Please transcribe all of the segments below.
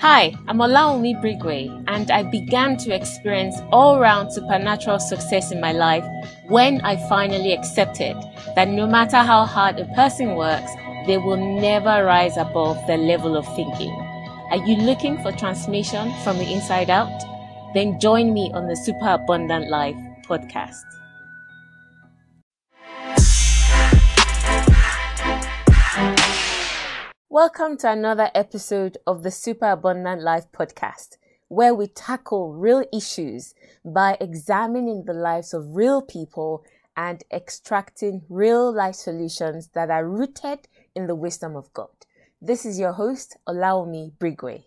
Hi, I'm Olawunmi Brigwe, and I began to experience all round supernatural success in my life when I finally accepted that no matter how hard a person works, they will never rise above their level of thinking. Are you looking for transformation from the inside out? Then join me on the Super Abundant Life podcast. Welcome to another episode of the Super Abundant Life podcast, where we tackle real issues by examining the lives of real people and extracting real life solutions that are rooted in the wisdom of God. This is your host, Olawunmi Brigwe.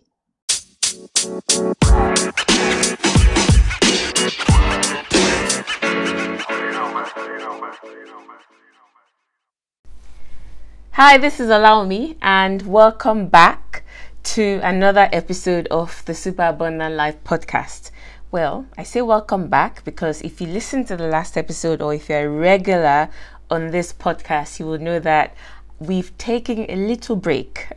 Hi, this is Olawunmi, and welcome back to another episode of the Super Abundant Life podcast. Well, I say welcome back because if you listen to the last episode or if you're a regular on this podcast, you will know that we've taken a little break.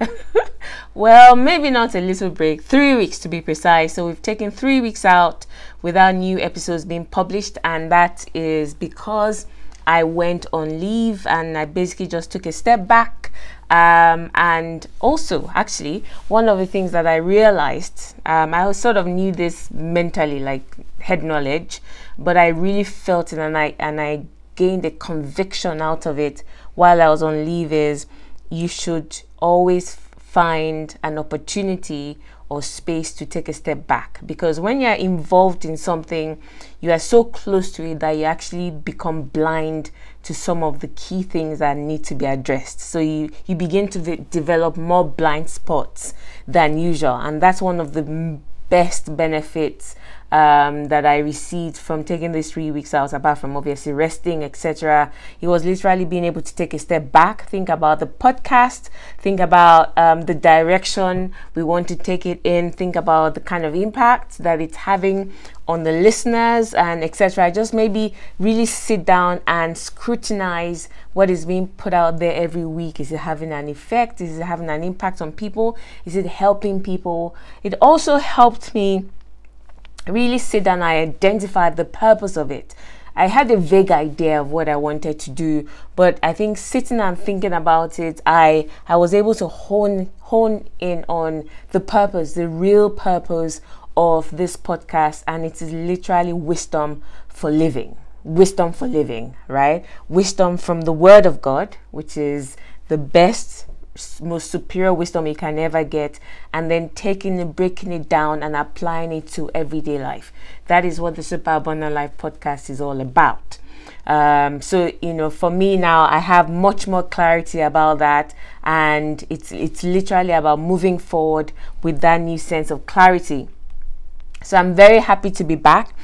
well, maybe not a little break, three weeks to be precise. So we've taken three weeks out without new episodes being published, and that is because I went on leave and I basically just took a step back. Um, and also, actually, one of the things that I realized, um, I sort of knew this mentally, like head knowledge, but I really felt it and I, and I gained a conviction out of it while I was on leave is you should always find an opportunity or space to take a step back. Because when you're involved in something you are so close to it that you actually become blind to some of the key things that need to be addressed. So you you begin to v- develop more blind spots than usual. And that's one of the best benefits um, that I received from taking these three weeks out, apart from obviously resting, etc. It was literally being able to take a step back, think about the podcast, think about um, the direction we want to take it in, think about the kind of impact that it's having on the listeners and etc. Just maybe really sit down and scrutinize what is being put out there every week. Is it having an effect? Is it having an impact on people? Is it helping people? It also helped me really sit down and I identified the purpose of it. I had a vague idea of what I wanted to do, but I think sitting and thinking about it, I I was able to hone hone in on the purpose, the real purpose of this podcast, and it is literally wisdom for living. Wisdom for living, right? Wisdom from the Word of God, which is the best most superior wisdom you can ever get and then taking it breaking it down and applying it to everyday life. That is what the super abundant life podcast is all about. Um, so you know for me now i have much more clarity about that and it's it's literally about moving forward with that new sense of clarity. So i'm very happy to be back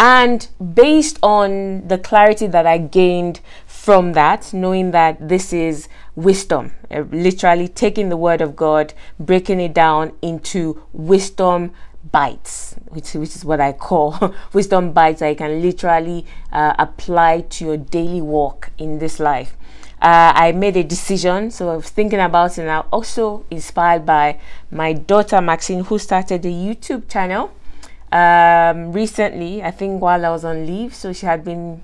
and based on the clarity that I gained from that, knowing that this is wisdom, uh, literally taking the word of God, breaking it down into wisdom bites, which, which is what I call wisdom bites I can literally uh, apply to your daily walk in this life. Uh, I made a decision, so I was thinking about it, I'm also inspired by my daughter Maxine, who started a YouTube channel um, recently, I think while I was on leave. So she had been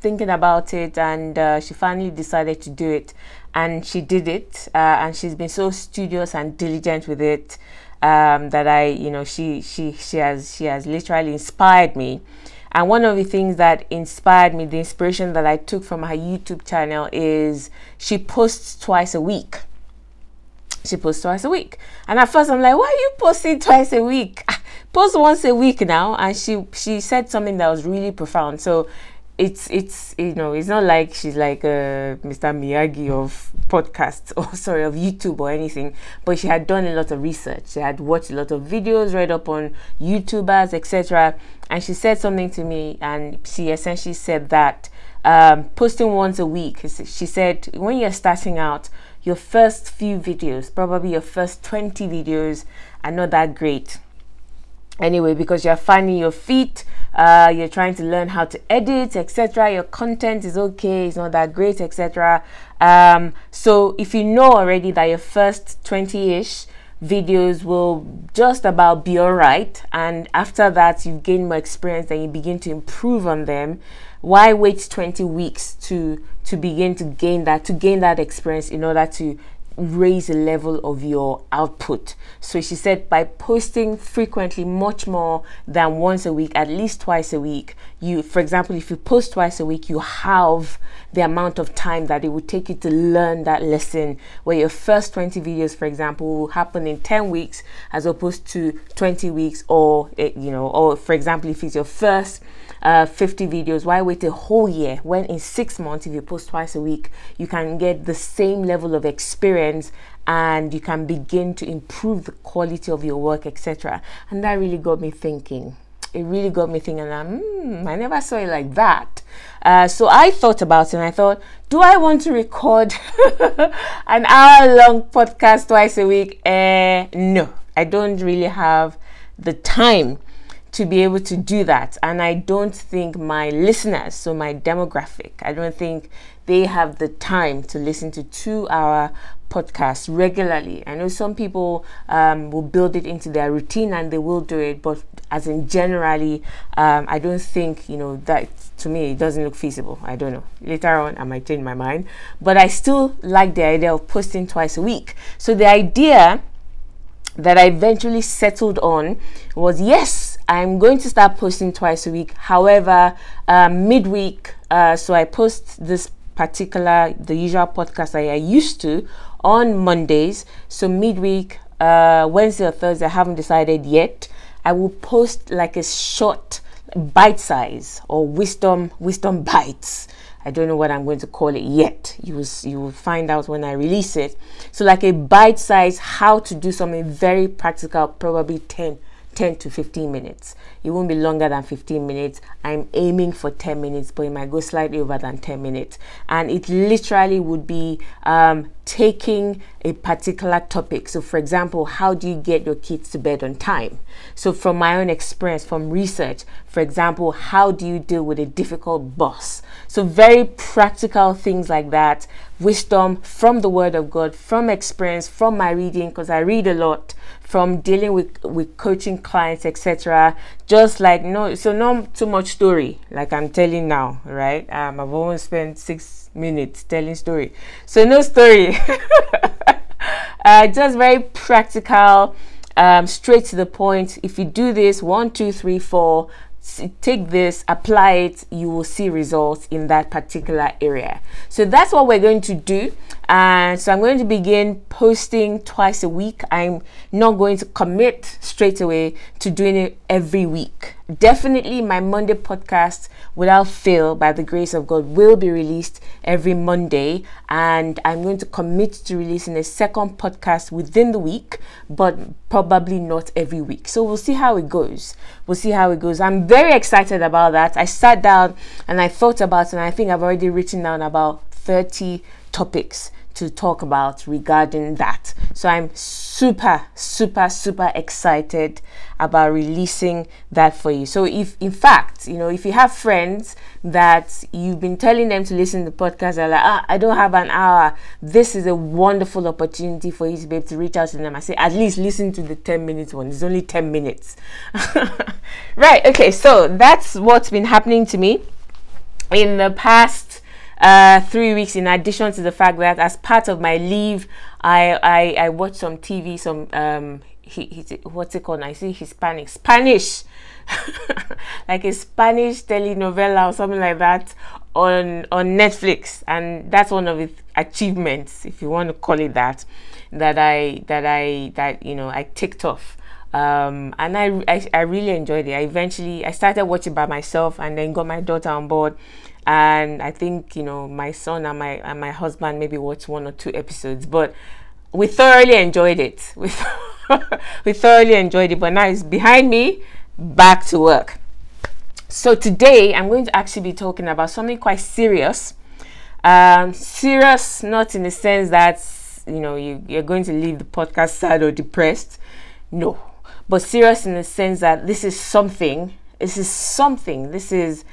thinking about it and uh, she finally decided to do it. And she did it. Uh, and she's been so studious and diligent with it um, that I, you know, she, she, she, has, she has literally inspired me. And one of the things that inspired me, the inspiration that I took from her YouTube channel is she posts twice a week. She posts twice a week. And at first I'm like, why are you posting twice a week? post once a week now and she she said something that was really profound so it's it's you know it's not like she's like uh, Mr. Miyagi of podcasts or sorry of YouTube or anything but she had done a lot of research she had watched a lot of videos read up on YouTubers etc and she said something to me and she essentially said that um, posting once a week she said when you're starting out your first few videos probably your first 20 videos are not that great anyway because you're finding your feet uh, you're trying to learn how to edit etc your content is okay it's not that great etc um, so if you know already that your first 20-ish videos will just about be all right and after that you've gained more experience and you begin to improve on them why wait 20 weeks to to begin to gain that to gain that experience in order to raise the level of your output. So she said by posting frequently, much more than once a week, at least twice a week, you, for example, if you post twice a week, you have the amount of time that it would take you to learn that lesson. Where your first 20 videos, for example, will happen in 10 weeks as opposed to 20 weeks, or, eh, you know, or for example, if it's your first uh, 50 videos, why wait a whole year when in six months, if you post twice a week, you can get the same level of experience and you can begin to improve the quality of your work, etc. And that really got me thinking. It really got me thinking, mm, I never saw it like that. Uh, so I thought about it and I thought, do I want to record an hour long podcast twice a week? Uh, no, I don't really have the time to be able to do that. And I don't think my listeners, so my demographic, I don't think they have the time to listen to two hour podcasts regularly. I know some people um, will build it into their routine and they will do it, but as in generally, um, I don't think, you know, that to me it doesn't look feasible. I don't know. Later on, I might change my mind, but I still like the idea of posting twice a week. So the idea that I eventually settled on was yes, I'm going to start posting twice a week. However, um, midweek, uh, so I post this particular, the usual podcast I, used to on Mondays. So midweek, uh, Wednesday or Thursday, I haven't decided yet. I will post like a short bite size or wisdom wisdom bites. I don't know what I'm going to call it yet. You will you will find out when I release it. So like a bite size how to do something very practical, probably 10 10 to 15 minutes. It won't be longer than 15 minutes. I'm aiming for 10 minutes, but it might go slightly over than 10 minutes. And it literally would be um, taking a particular topic. So, for example, how do you get your kids to bed on time? So, from my own experience, from research, for example, how do you deal with a difficult boss? So, very practical things like that. Wisdom from the Word of God, from experience, from my reading, because I read a lot from dealing with with coaching clients etc just like no so not too much story like i'm telling now right um i've only spent six minutes telling story so no story uh, just very practical um, straight to the point if you do this one two three four take this, apply it, you will see results in that particular area. So that's what we're going to do. And so I'm going to begin posting twice a week. I'm not going to commit straight away to doing it every week. Definitely, my Monday podcast, without fail, by the grace of God, will be released every Monday. And I'm going to commit to releasing a second podcast within the week, but probably not every week. So we'll see how it goes. We'll see how it goes. I'm very excited about that. I sat down and I thought about it, and I think I've already written down about 30 topics to talk about regarding that. So I'm super, super, super excited about releasing that for you. So if, in fact, you know, if you have friends that you've been telling them to listen to the podcast, they're like, ah, I don't have an hour. This is a wonderful opportunity for you to be able to reach out to them. I say, at least listen to the 10 minutes one. It's only 10 minutes. right. Okay. So that's what's been happening to me in the past uh, three weeks in addition to the fact that as part of my leave i i, I watched some tv some um he, he what's it called i see hispanic spanish. Like a spanish telenovela or something like that on on netflix. And that's one of its achievements if you want to call it that that i that i that you know i ticked off. Um, and I, I, I really enjoyed it. I eventually I started watching by myself and then got my daughter on board and I think you know my son and my and my husband maybe watched one or two episodes, but we thoroughly enjoyed it. We, we thoroughly enjoyed it, but now it's behind me, back to work. So today I'm going to actually be talking about something quite serious. Um, serious, not in the sense that you know you, you're going to leave the podcast sad or depressed. No, but serious in the sense that this is something. This is something. This is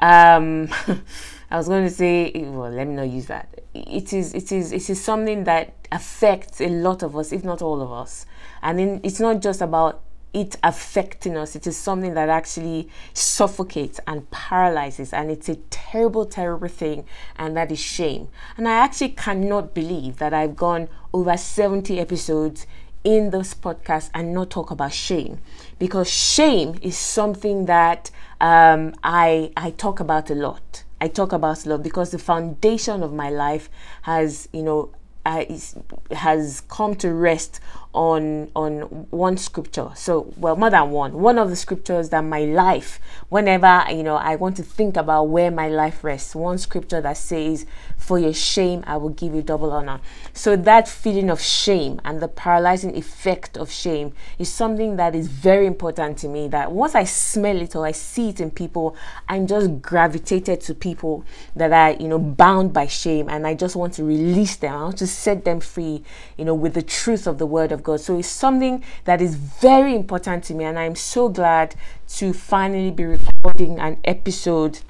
um, I was going to say, well, let me not use that. It is, it is, it is something that affects a lot of us, if not all of us. And in, it's not just about it affecting us. It is something that actually suffocates and paralyzes, and it's a terrible, terrible thing, and that is shame. And I actually cannot believe that I've gone over 70 episodes in this podcast and not talk about shame because shame is something that um, I I talk about a lot. I talk about a lot because the foundation of my life has you know uh, is, has come to rest on on one scripture. So well more than one. One of the scriptures that my life whenever you know i want to think about where my life rests one scripture that says for your shame i will give you double honor. So that feeling of shame and the paralyzing effect of shame is something that is very important to me that once i smell it or i see it in people i'm just gravitated to people that are you know bound by shame and i just want to release them. I want to set them free you know with the truth of the word of God. So it's something that is very important to me, and I'm so glad to finally be recording an episode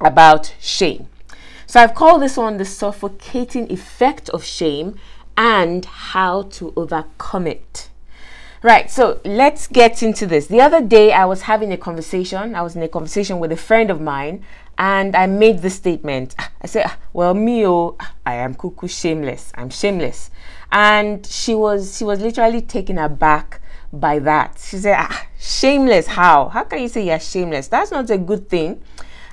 about shame. So I've called this one the suffocating effect of shame and how to overcome it. Right, so let's get into this. The other day, I was having a conversation. I was in a conversation with a friend of mine, and I made this statement. I said, ah, "Well, me, oh, I am cuckoo shameless. I'm shameless." And she was she was literally taken aback by that. She said, ah, "Shameless? How? How can you say you're shameless? That's not a good thing."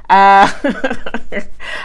Uh,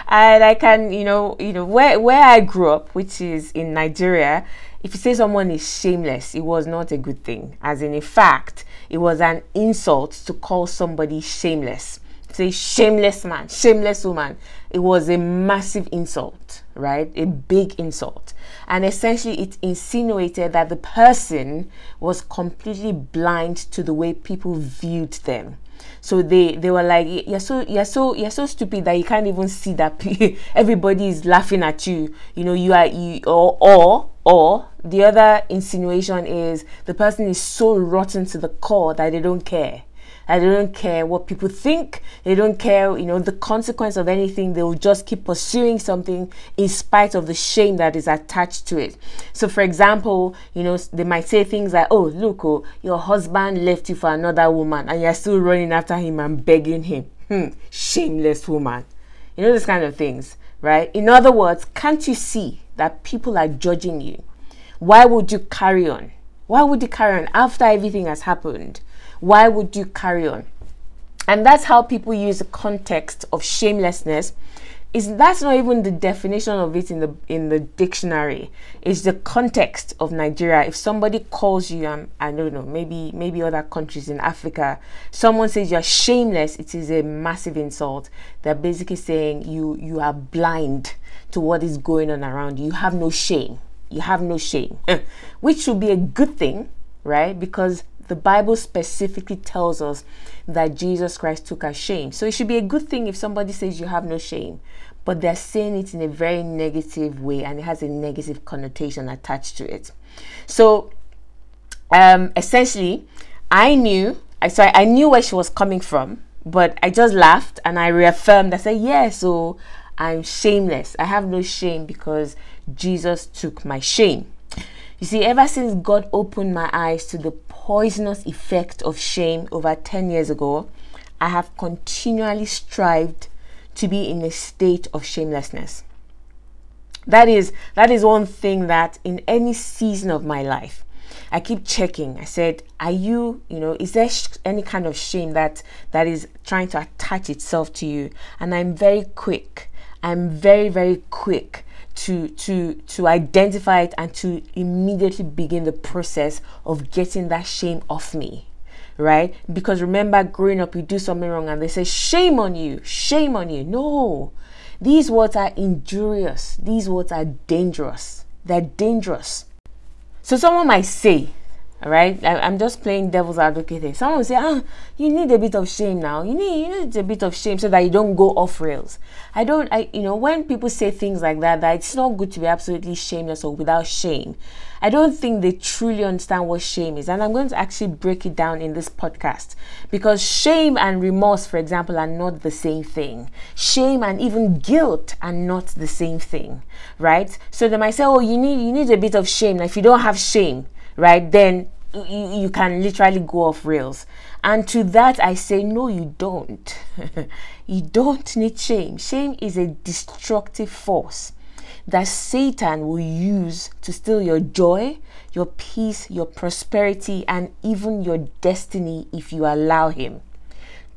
and I can, you know, you know where where I grew up, which is in Nigeria. If you say someone is shameless, it was not a good thing. As in, in fact, it was an insult to call somebody shameless. Say shameless man, shameless woman. It was a massive insult, right? A big insult. And essentially it insinuated that the person was completely blind to the way people viewed them. So they they were like you're so you're so you're so stupid that you can't even see that everybody is laughing at you. You know you are you or or or the other insinuation is the person is so rotten to the core that they don't care they don't care what people think. They don't care, you know, the consequence of anything. They will just keep pursuing something in spite of the shame that is attached to it. So, for example, you know, they might say things like, "Oh, look, oh, your husband left you for another woman, and you're still running after him and begging him." Hmm, shameless woman. You know, these kind of things, right? In other words, can't you see that people are judging you? Why would you carry on? Why would you carry on after everything has happened? Why would you carry on? And that's how people use the context of shamelessness. Is that's not even the definition of it in the in the dictionary. It's the context of Nigeria. If somebody calls you, um, I don't know, maybe maybe other countries in Africa, someone says you're shameless, it is a massive insult. They're basically saying you you are blind to what is going on around you. You have no shame. You have no shame, which should be a good thing, right? Because the Bible specifically tells us that Jesus Christ took our shame. So it should be a good thing if somebody says you have no shame, but they're saying it in a very negative way and it has a negative connotation attached to it. So um, essentially, I knew, I sorry, I knew where she was coming from, but I just laughed and I reaffirmed. I said, "Yeah, so I'm shameless. I have no shame because Jesus took my shame." You see, ever since God opened my eyes to the poisonous effect of shame over 10 years ago, I have continually strived to be in a state of shamelessness. That is that is one thing that in any season of my life I keep checking. I said, "Are you, you know, is there sh- any kind of shame that that is trying to attach itself to you?" And I'm very quick. I'm very very quick to to to identify it and to immediately begin the process of getting that shame off me right? Because remember growing up you do something wrong and they say shame on you shame on you. No. These words are injurious. These words are dangerous. They're dangerous. So someone might say All right, I, am just playing devil's advocate here. Someone will say, "Ah, you need a bit of shame now. You need, you need a bit of shame so that you don't go off rails." I don't, I, you know, when people say things like that, that it's not good to be absolutely shameless or without shame. I don't think they truly understand what shame is, and I'm going to actually break it down in this podcast because shame and remorse, for example, are not the same thing. Shame and even guilt are not the same thing, right? So they might say, "Oh, you need, you need a bit of shame." Now, if you don't have shame right, then you, you can literally go off rails. And to that, I say, no, you don't. you don't need shame. Shame is a destructive force that Satan will use to steal your joy, your peace, your prosperity, and even your destiny if you allow him.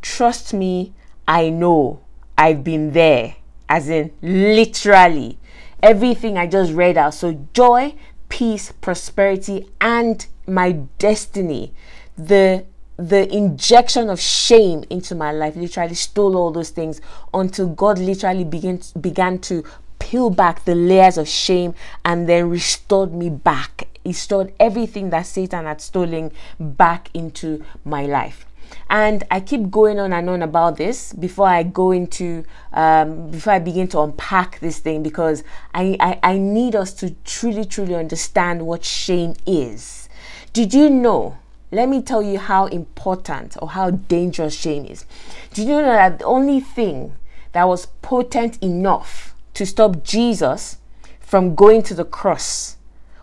Trust me, I know. I've been there, as in literally everything I just read out. So, joy, peace, prosperity, and my destiny. The the injection of shame into my life literally stole all those things until God literally began began to peel back the layers of shame and then restored me back. He restored everything that Satan had stolen back into my life and I keep going on and on about this before I go into um, before I begin to unpack this thing because I, I, I need us to truly truly understand what shame is. Did you know? Let me tell you how important or how dangerous shame is. Did you know that the only thing that was potent enough to stop Jesus from going to the cross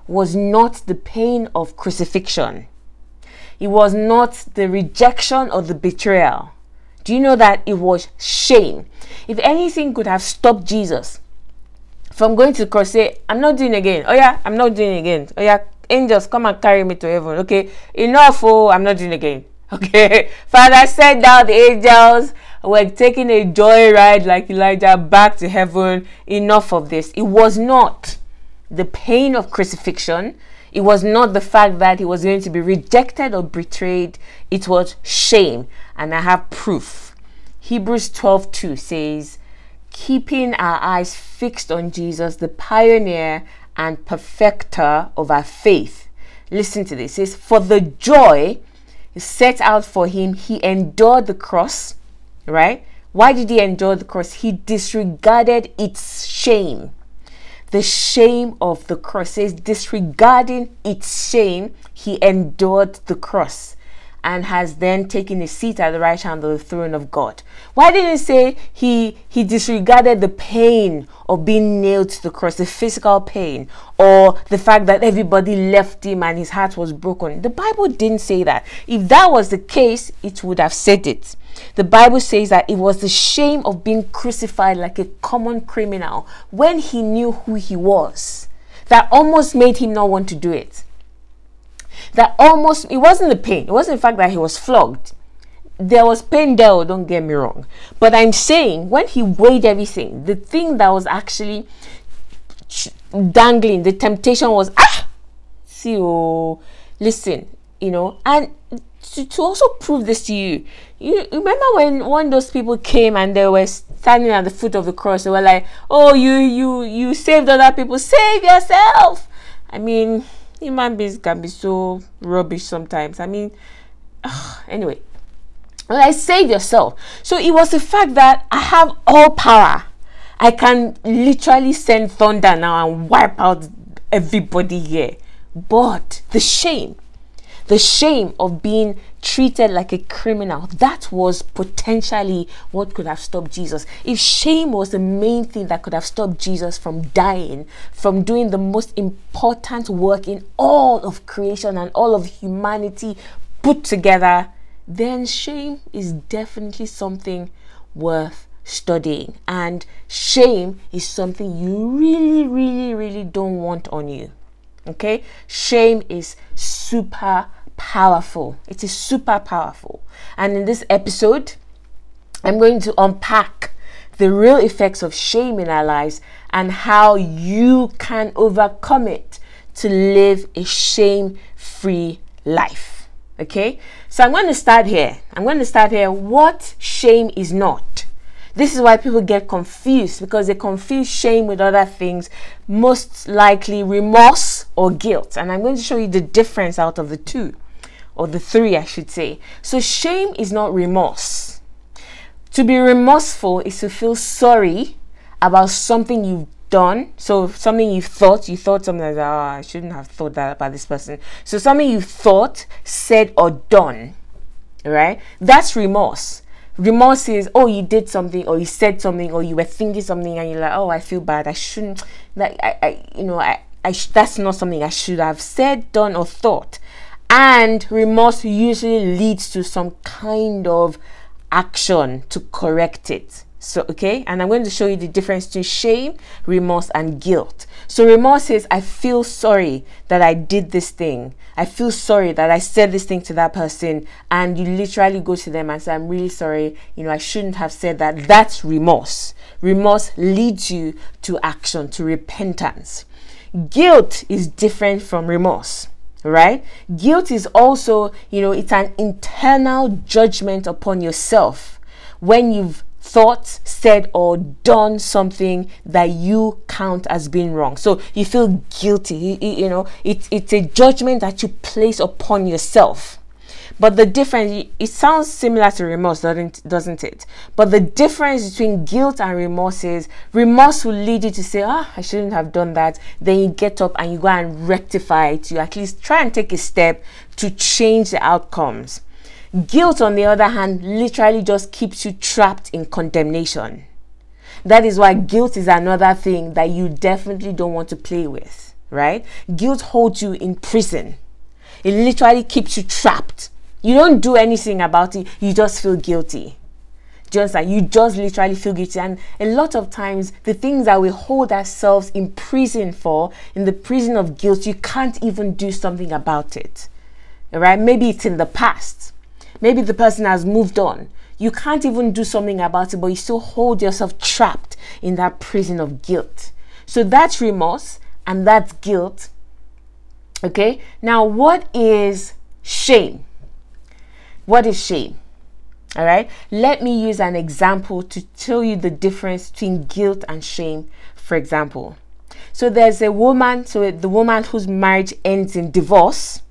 was not the pain of crucifixion it was not the rejection or the betrayal. Do you know that it was shame? If anything could have stopped Jesus from going to the cross, say, I'm not doing again. Oh yeah, I'm not doing again. Oh yeah, angels come and carry me to heaven. Okay, enough. Oh, I'm not doing again. Okay, Father said down the angels were taking a joyride like Elijah back to heaven. Enough of this. It was not the pain of crucifixion. It was not the fact that he was going to be rejected or betrayed, it was shame. And I have proof. Hebrews 12 2 says, Keeping our eyes fixed on Jesus, the pioneer and perfecter of our faith. Listen to this. It says, For the joy set out for him, he endured the cross, right? Why did he endure the cross? He disregarded its shame the shame of the cross. says, disregarding its shame, he endured the cross and has then taken a seat at the right hand of the throne of God. Why didn't he say he he disregarded the pain of being nailed to the cross, the physical pain, or the fact that everybody left him and his heart was broken? The Bible didn't say that. If that was the case, it would have said it. The Bible says that it was the shame of being crucified like a common criminal when he knew who he was that almost made him not want to do it. That almost, it wasn't the pain, it wasn't the fact that he was flogged. There was pain there, don't get me wrong. But I'm saying when he weighed everything, the thing that was actually dangling, the temptation was, ah, see, oh, listen, you know, and to, to also prove this to you, you remember when one of those people came and they were standing at the foot of the cross, they were like, Oh, you you you saved other people, save yourself. I mean, human beings can be so rubbish sometimes. I mean, ugh, anyway, like save yourself. So it was the fact that I have all power. I can literally send thunder now and wipe out everybody here. But the shame the shame of being treated like a criminal. That was potentially what could have stopped Jesus. If shame was the main thing that could have stopped Jesus from dying, from doing the most important work in all of creation and all of humanity put together, then shame is definitely something worth studying. And shame is something you really, really, really don't want on you. Okay? Shame is super powerful. It is super powerful. And in this episode, I'm going to unpack the real effects of shame in our lives and how you can overcome it to live a shame free life. Okay, so I'm going to start here. I'm going to start here. What shame is not. This is why people get confused because they confuse shame with other things, most likely remorse or guilt. And I'm going to show you the difference out of the two, or the three, I should say. So, shame is not remorse. To be remorseful is to feel sorry about something you've done. So something you thought, you thought something like, oh, I shouldn't have thought that about this person. So something you thought, said, or done, right? That's remorse remorse is oh you did something or you said something or you were thinking something and you're like oh i feel bad i shouldn't like i, I you know i, I sh- that's not something i should have said done or thought and remorse usually leads to some kind of action to correct it so, okay, and I'm going to show you the difference between shame, remorse, and guilt. So, remorse says, I feel sorry that I did this thing. I feel sorry that I said this thing to that person. And you literally go to them and say, I'm really sorry. You know, I shouldn't have said that. That's remorse. Remorse leads you to action, to repentance. Guilt is different from remorse right? Guilt is also, you know, it's an internal judgment upon yourself when you've thought, said, or done something that you count as being wrong. So you feel guilty. You, you know, it, it's a judgment that you place upon yourself. But the difference, it sounds similar to remorse, doesn't, doesn't it? But the difference between guilt and remorse is remorse will lead you to say, ah, I shouldn't have done that. Then you get up and you go and rectify it. You at least try and take a step to change the outcomes. Guilt, on the other hand, literally just keeps you trapped in condemnation. That is why guilt is another thing that you definitely don't want to play with, right? Guilt holds you in prison. It literally keeps you trapped. You don't do anything about it, you just feel guilty. Just like you just literally feel guilty. And a lot of times, the things that we hold ourselves in prison for, in the prison of guilt, you can't even do something about it. Right? Maybe it's in the past Maybe the person has moved on. You can't even do something about it, but you still hold yourself trapped in that prison of guilt. So that's remorse and that's guilt. Okay, now what is shame? What is shame? All right, let me use an example to tell you the difference between guilt and shame. For example, so there's a woman, so the woman whose marriage ends in divorce,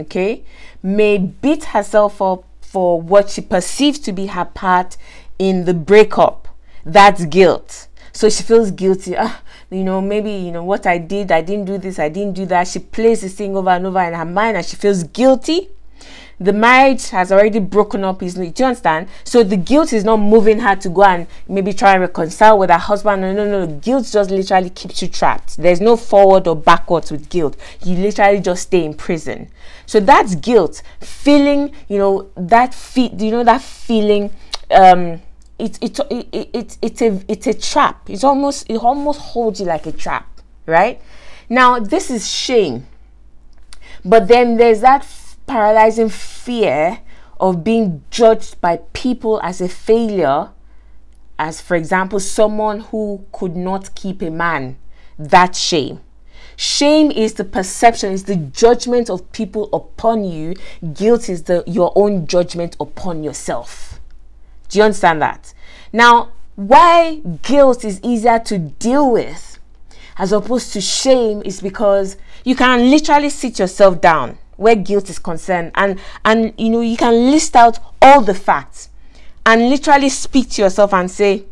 okay, may beat herself up for what she perceives to be her part in the breakup. That's guilt. So she feels guilty. Ah, you know, maybe, you know, what I did, I didn't do this, I didn't do that. She plays this thing over and over in her mind and she feels guilty the marriage has already broken up easily. Do you understand? So the guilt is not moving her to go and maybe try and reconcile with her husband. No, no, no. Guilt just literally keeps you trapped. There's no forward or backwards with guilt. You literally just stay in prison. So that's guilt. Feeling, you know, that feet, you know, that feeling, um, it, it, it, it, it, it's a it's a trap. It's almost it almost holds you like a trap, right? Now this is shame. But then there's that paralyzing fear of being judged by people as a failure, as for example, someone who could not keep a man. That shame. Shame is the perception, is the judgment of people upon you. Guilt is the your own judgment upon yourself. Do you understand that? Now, why guilt is easier to deal with as opposed to shame is because you can literally sit yourself down where guilt is concerned and and you know you can list out all the facts and literally speak to yourself and say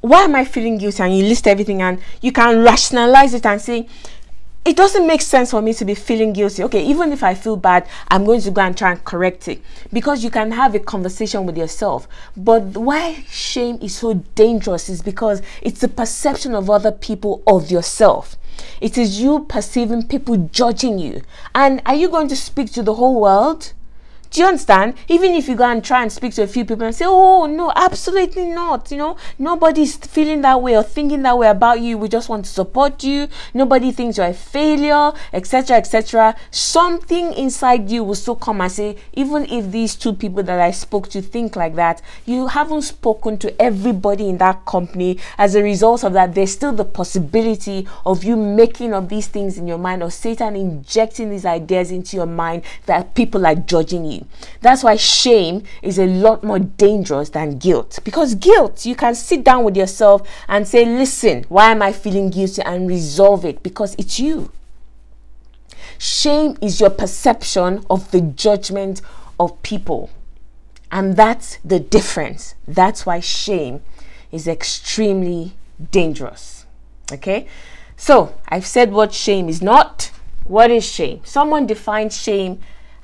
why am i feeling guilty and you list everything and you can rationalize it and say it doesn't make sense for me to be feeling guilty. Okay, even if I feel bad, I'm going to go and try and correct it because you can have a conversation with yourself. But why shame is so dangerous is because it's the perception of other people of yourself. It is you perceiving people judging you. And are you going to speak to the whole world? Do you understand? Even if you go and try and speak to a few people and say, oh, no, absolutely not. You know, nobody's feeling that way or thinking that way about you. We just want to support you. Nobody thinks you're a failure, etc., etc. Something inside you will still come and say, even if these two people that I spoke to think like that, you haven't spoken to everybody in that company. As a result of that, there's still the possibility of you making up these things in your mind or Satan injecting these ideas into your mind that people are judging you. That's why shame is a lot more dangerous than guilt. Because guilt, you can sit down with yourself and say, listen, why am I feeling guilty and resolve it because it's you. Shame is your perception of the judgment of people. And that's the difference. That's why shame is extremely dangerous. Okay? So, I've said what shame is not. What is shame? Someone defines shame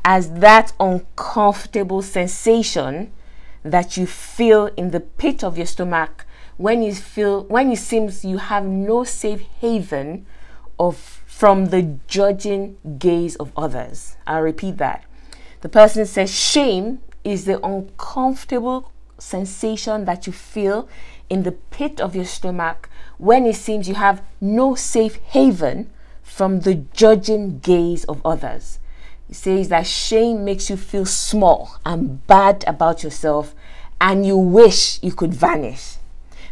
as that uncomfortable sensation that you feel in the pit of your stomach when you feel when it seems you have no safe haven of from the judging gaze of others. I'll repeat that. The person says shame is the uncomfortable sensation that you feel in the pit of your stomach when it seems you have no safe haven from the judging gaze of others. He says that shame makes you feel small and bad about yourself and you wish you could vanish.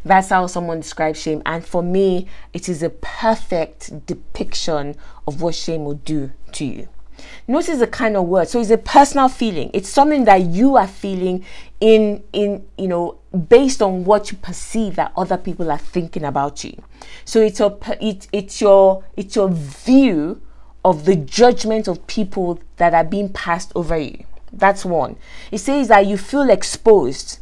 That's how someone describes shame. And for me, it is a perfect depiction of what shame will do to you. Notice the kind of word. So it's a personal feeling. It's something that you are feeling in in you know based on what you perceive that other people are thinking about you. So it's a it, it's your it's your view of the judgment of people that are being passed over you. That's one. It says that you feel exposed.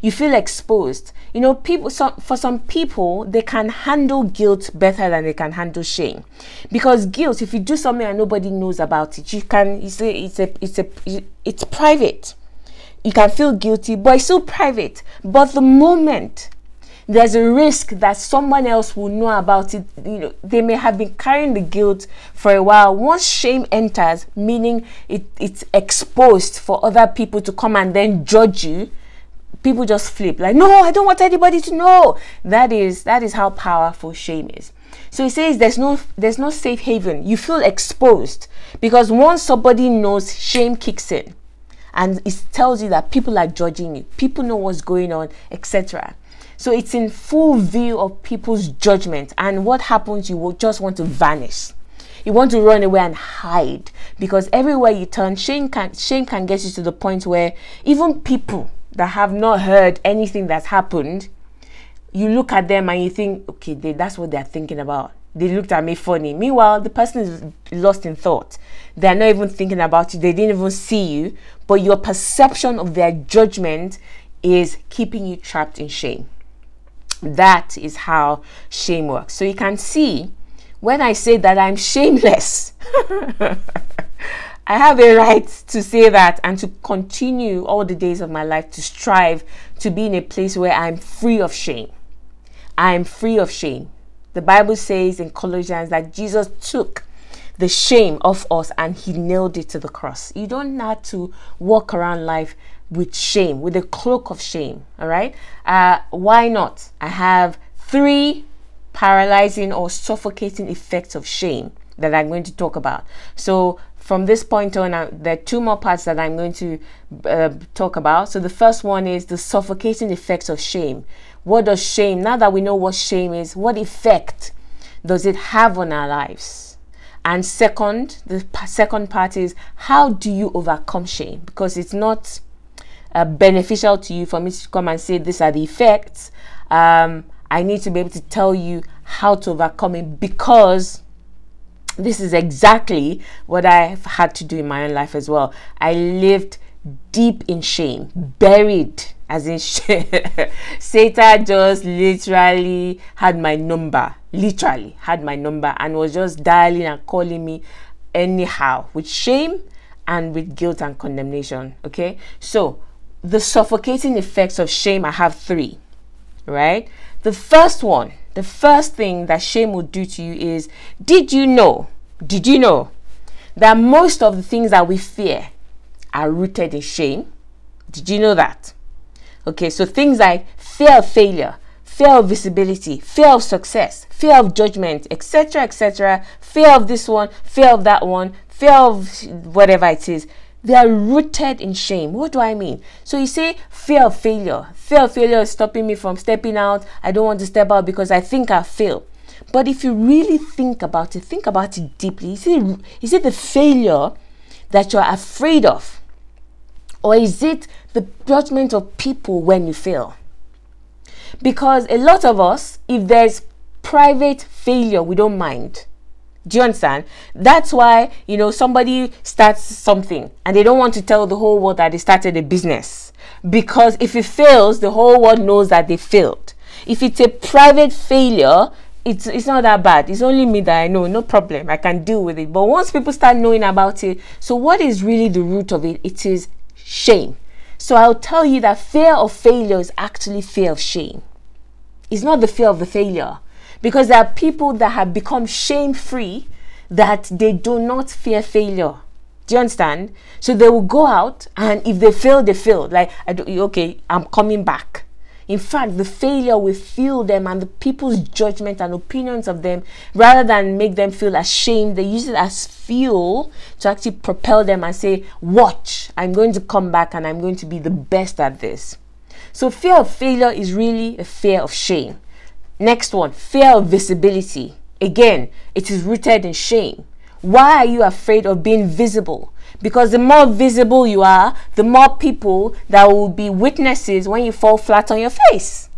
You feel exposed you know people some, for some people they can handle guilt better than they can handle shame because guilt if you do something and nobody knows about it you can you say it's a it's a it's private you can feel guilty but it's still private but the moment there's a risk that someone else will know about it. You know they may have been carrying the guilt for a while. Once shame enters meaning it, it's exposed for other people to come and then judge you people just flip. Like no i don't want anybody to know. That is that is how powerful shame is. So he says there's no there's no safe haven. You feel exposed because once somebody knows shame kicks in and it tells you that people are judging you. People know what's going on etc so it's in full view of people's judgment and what happens you will just want to vanish you want to run away and hide because everywhere you turn shame can shame can get you to the point where even people that have not heard anything that's happened, you look at them and you think, okay, they, that's what they're thinking about. They looked at me funny. Meanwhile, the person is lost in thought. They're not even thinking about you. They didn't even see you. But your perception of their judgment is keeping you trapped in shame. That is how shame works. So you can see when I say that I'm shameless. I have a right to say that and to continue all the days of my life to strive to be in a place where I'm free of shame. I'm free of shame. The Bible says in Colossians that Jesus took the shame of us and he nailed it to the cross. You don't have to walk around life with shame, with a cloak of shame. All right. Uh, why not? I have three paralyzing or suffocating effects of shame that I'm going to talk about. So from this point on, uh, there are two more parts that I'm going to uh, talk about. So the first one is the suffocating effects of shame. What does shame, now that we know what shame is, what effect does it have on our lives? And second, the second part is how do you overcome shame? Because it's not uh, beneficial to you for me to come and say these are the effects. Um, I need to be able to tell you how to overcome it because this is exactly what I've had to do in my own life as well. I lived deep in shame, buried as in shame. Satan just literally had my number, literally had my number, and was just dialing and calling me anyhow with shame and with guilt and condemnation. Okay, so the suffocating effects of shame, I have three, right? The first one the first thing that shame will do to you is did you know, did you know that most of the things that we fear are rooted in shame? Did you know that? Okay, so things like fear of failure, fear of visibility, fear of success, fear of judgment, etc., etc., fear of this one, fear of that one, fear of whatever it is they are rooted in shame. What do I mean? So you say fear of failure. Fear of failure is stopping me from stepping out. I don't want to step out because I think I fail. But if you really think about it, think about it deeply. Is it, is it the failure that you're afraid of? Or is it the judgment of people when you fail? Because a lot of us, if there's private failure, we don't mind. Do you understand? That's why, you know, somebody starts something and they don't want to tell the whole world that they started a business. Because if it fails, the whole world knows that they failed. If it's a private failure, it's it's not that bad. It's only me that I know, no problem. I can deal with it. But once people start knowing about it, so what is really the root of it? It is shame. So I'll tell you that fear of failure is actually fear of shame. It's not the fear of the failure because there are people that have become shame free that they do not fear failure. Do you understand? So they will go out and if they fail, they fail. Like, do, okay, I'm coming back. In fact, the failure will fuel them and the people's judgment and opinions of them, rather than make them feel ashamed, they use it as fuel to actually propel them and say, Watch, I'm going to come back and I'm going to be the best at this. So, fear of failure is really a fear of shame. Next one, fear of visibility. Again, it is rooted in shame. Why are you afraid of being visible? Because the more visible you are, the more people that will be witnesses when you fall flat on your face.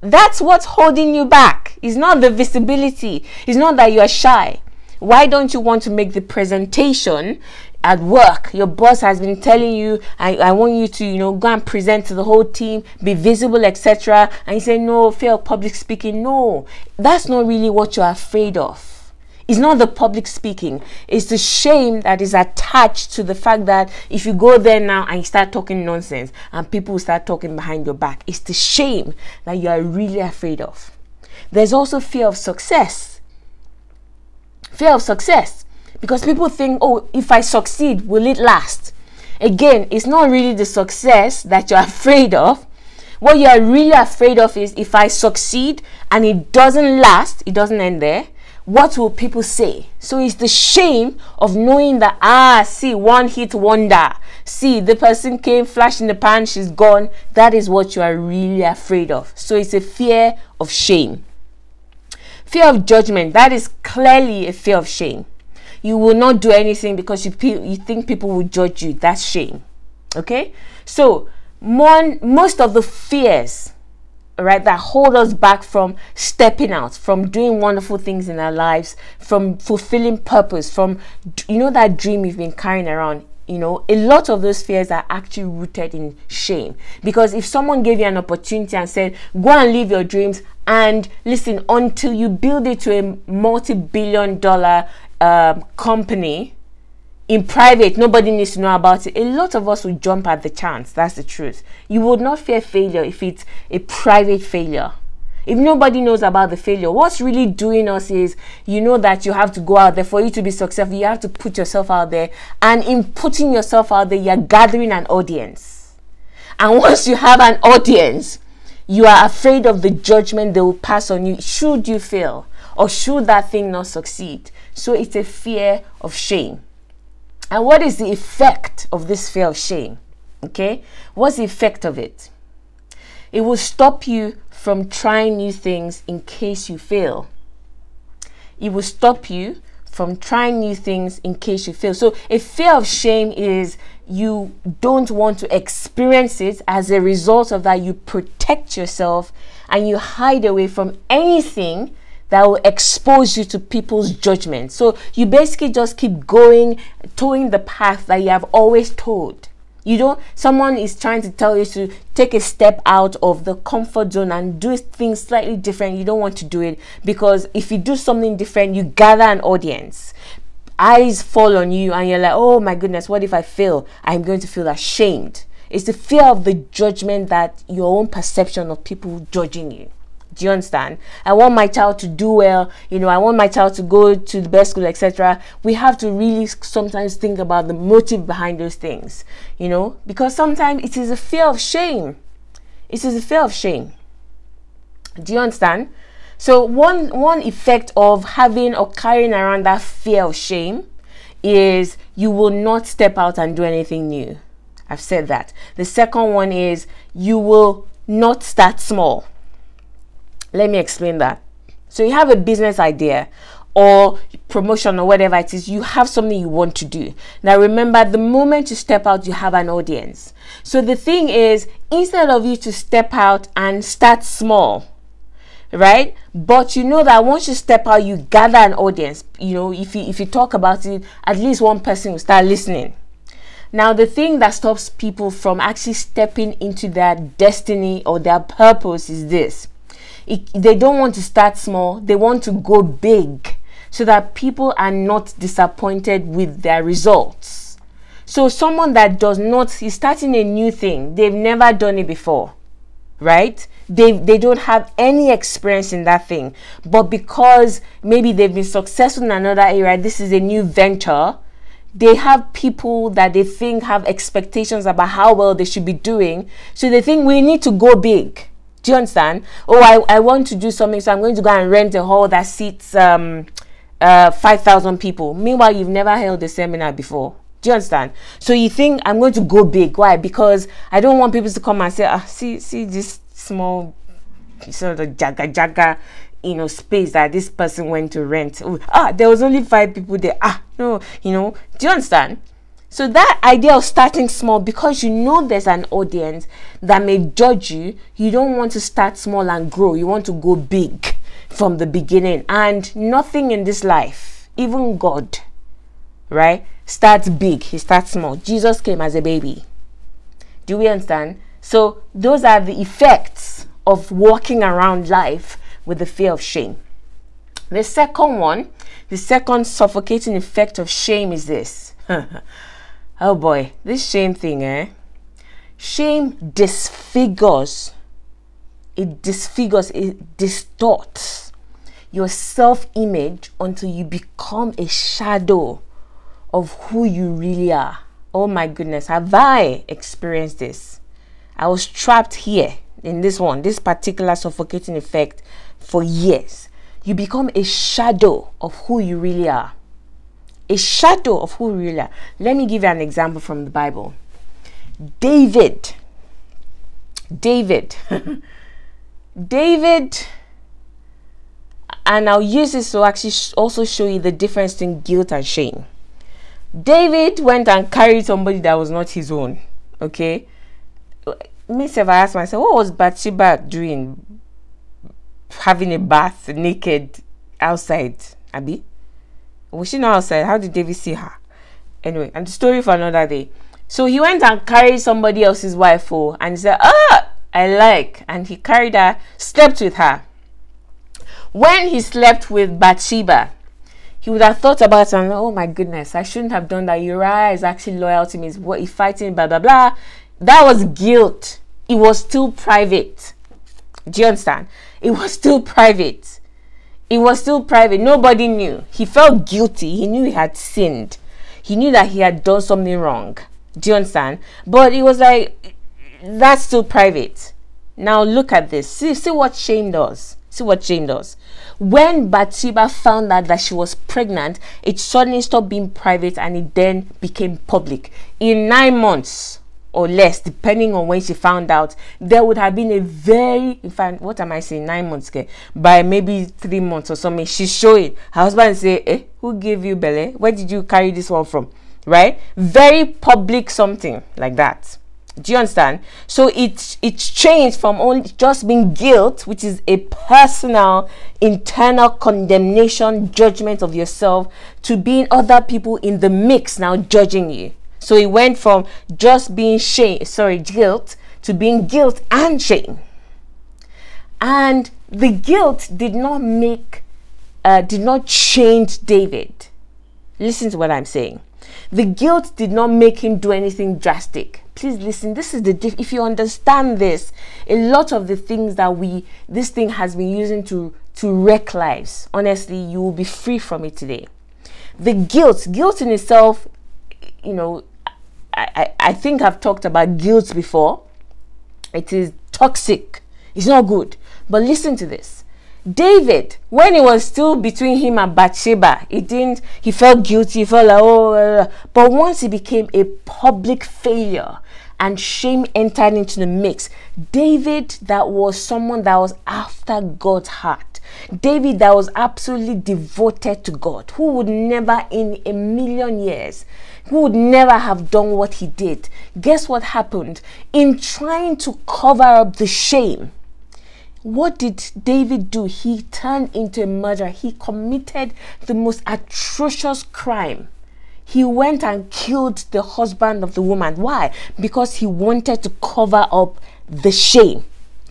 That's what's holding you back. It's not the visibility. It's not that you are shy. Why don't you want to make the presentation at work. Your boss has been telling you I, I want you to you know go and present to the whole team be visible etc and you say no fear of public speaking. No that's not really what you're afraid of. It's not the public speaking. It's the shame that is attached to the fact that if you go there now and you start talking nonsense and people start talking behind your back it's the shame that you are really afraid of. There's also fear of success. Fear of success because people think, oh, if I succeed, will it last? Again, it's not really the success that you're afraid of. What you're really afraid of is if I succeed and it doesn't last, it doesn't end there, what will people say? So it's the shame of knowing that, ah, see, one hit wonder. See, the person came, flash in the pan, she's gone. That is what you are really afraid of. So it's a fear of shame. Fear of judgment, that is clearly a fear of shame you will not do anything because you you think people will judge you. That's shame. Okay? So one most of the fears right that hold us back from stepping out from doing wonderful things in our lives from fulfilling purpose from you know that dream you've been carrying around you know a lot of those fears are actually rooted in shame. Because if someone gave you an opportunity and said go and live your dreams and listen until you build it to a multi-billion dollar um, company in private nobody needs to know about it. A lot of us would jump at the chance that's the truth. You would not fear failure if it's a private failure. If nobody knows about the failure what's really doing us is you know that you have to go out there for you to be successful. You have to put yourself out there. And in putting yourself out there you're gathering an audience. And once you have an audience you are afraid of the judgment they will pass on you. Should you fail? Or should that thing not succeed so it's a fear of shame. And what is the effect of this fear of shame? Okay, what's the effect of it? It will stop you from trying new things in case you fail. It will stop you from trying new things in case you fail. So, a fear of shame is you don't want to experience it. As a result of that, you protect yourself and you hide away from anything that will expose you to people's judgment. So you basically just keep going, toeing the path that you have always told. You don't, someone is trying to tell you to take a step out of the comfort zone and do things slightly different. You don't want to do it because if you do something different, you gather an audience. Eyes fall on you, and you're like, oh my goodness, what if I fail? I'm going to feel ashamed. It's the fear of the judgment that your own perception of people judging you. Do you understand? I want my child to do well. You know, I want my child to go to the best school, etc. We have to really sometimes think about the motive behind those things. You know, because sometimes it is a fear of shame. It is a fear of shame. Do you understand? So one one effect of having or carrying around that fear of shame is you will not step out and do anything new. I've said that. The second one is you will not start small. Let me explain that. So you have a business idea or promotion or whatever it is, you have something you want to do. Now remember, the moment you step out, you have an audience. So the thing is, instead of you to step out and start small, right? But you know that once you step out, you gather an audience. You know, if you if you talk about it, at least one person will start listening. Now, the thing that stops people from actually stepping into their destiny or their purpose is this it, they don't want to start small, they want to go big so that people are not disappointed with their results. So, someone that does not is starting a new thing, they've never done it before, right? They, they don't have any experience in that thing, but because maybe they've been successful in another area, this is a new venture they have people that they think have expectations about how well they should be doing. So they think we need to go big. Do you understand? Oh, I, I want to do something, so I'm going to go and rent a hall that seats um, uh, 5,000 people. Meanwhile, you've never held a seminar before. Do you understand? So you think I'm going to go big. Why? Because I don't want people to come and say, ah, see, see this small sort of jaga jaga you know space that this person went to rent Ooh, ah there was only five people there ah no you know do you understand so that idea of starting small because you know there's an audience that may judge you you don't want to start small and grow. You want to go big from the beginning. And nothing in this life even god right starts big. He starts small. Jesus came as a baby. Do we understand? So those are the effects of walking around life with the fear of shame. The second one, the second suffocating effect of shame is this. oh boy, this shame thing, eh? Shame disfigures, it disfigures, it distorts your self image until you become a shadow of who you really are. Oh my goodness, have I experienced this? I was trapped here in this one, this particular suffocating effect for years, you become a shadow of who you really are. A shadow of who really are. Let me give you an example from the Bible. David. David. David. And I'll use this to actually also show you the difference between guilt and shame. David went and carried somebody that was not his own. Okay. Myself, I asked myself, what was Bathsheba doing? having a bath naked outside, abi? Was she not outside? How did David see her? Anyway, and the story for another day. So he went and carried somebody else's wife for and he said, Ah, I like. And he carried her, slept with her. When he slept with Bathsheba, he would have thought about and oh my goodness, I shouldn't have done that. Uriah is actually loyal to me. What he's fighting, blah blah blah. That was guilt. It was still private. Do you understand? It was still private. It was still private. Nobody knew. He felt guilty. He knew he had sinned. He knew that he had done something wrong. Do you understand? But it was like, that's still private. Now look at this. See, see what shame does. See what shame does. When Bathsheba found out that she was pregnant, it suddenly stopped being private and it then became public. In nine months, or less, depending on when she found out, there would have been a very, in fact, what am I saying, nine months, okay? by maybe three months or something, she's showing her husband say, eh, who gave you belly? Where did you carry this one from? Right? Very public something like that. Do you understand? So it's it's changed from only just being guilt, which is a personal, internal condemnation, judgment of yourself, to being other people in the mix now judging you. So he went from just being shame, sorry, guilt to being guilt and shame. And the guilt did not make, uh, did not change David. Listen to what I'm saying. The guilt did not make him do anything drastic. Please listen. This is the diff- if you understand this, a lot of the things that we this thing has been using to to wreck lives. Honestly, you will be free from it today. The guilt, guilt in itself you know, I, I think I've talked about guilt before. It is toxic. It's not good. But listen to this. David, when it was still between him and Bathsheba, he didn't, he felt guilty, he felt like, oh, uh, but once he became a public failure and shame entered into the mix, David, that was someone that was after God's heart, David, that was absolutely devoted to God, who would never in a million years, who would never have done what he did. Guess what happened? In trying to cover up the shame, what did David do? He turned into a murderer. He committed the most atrocious crime. He went and killed the husband of the woman. Why? Because he wanted to cover up the shame.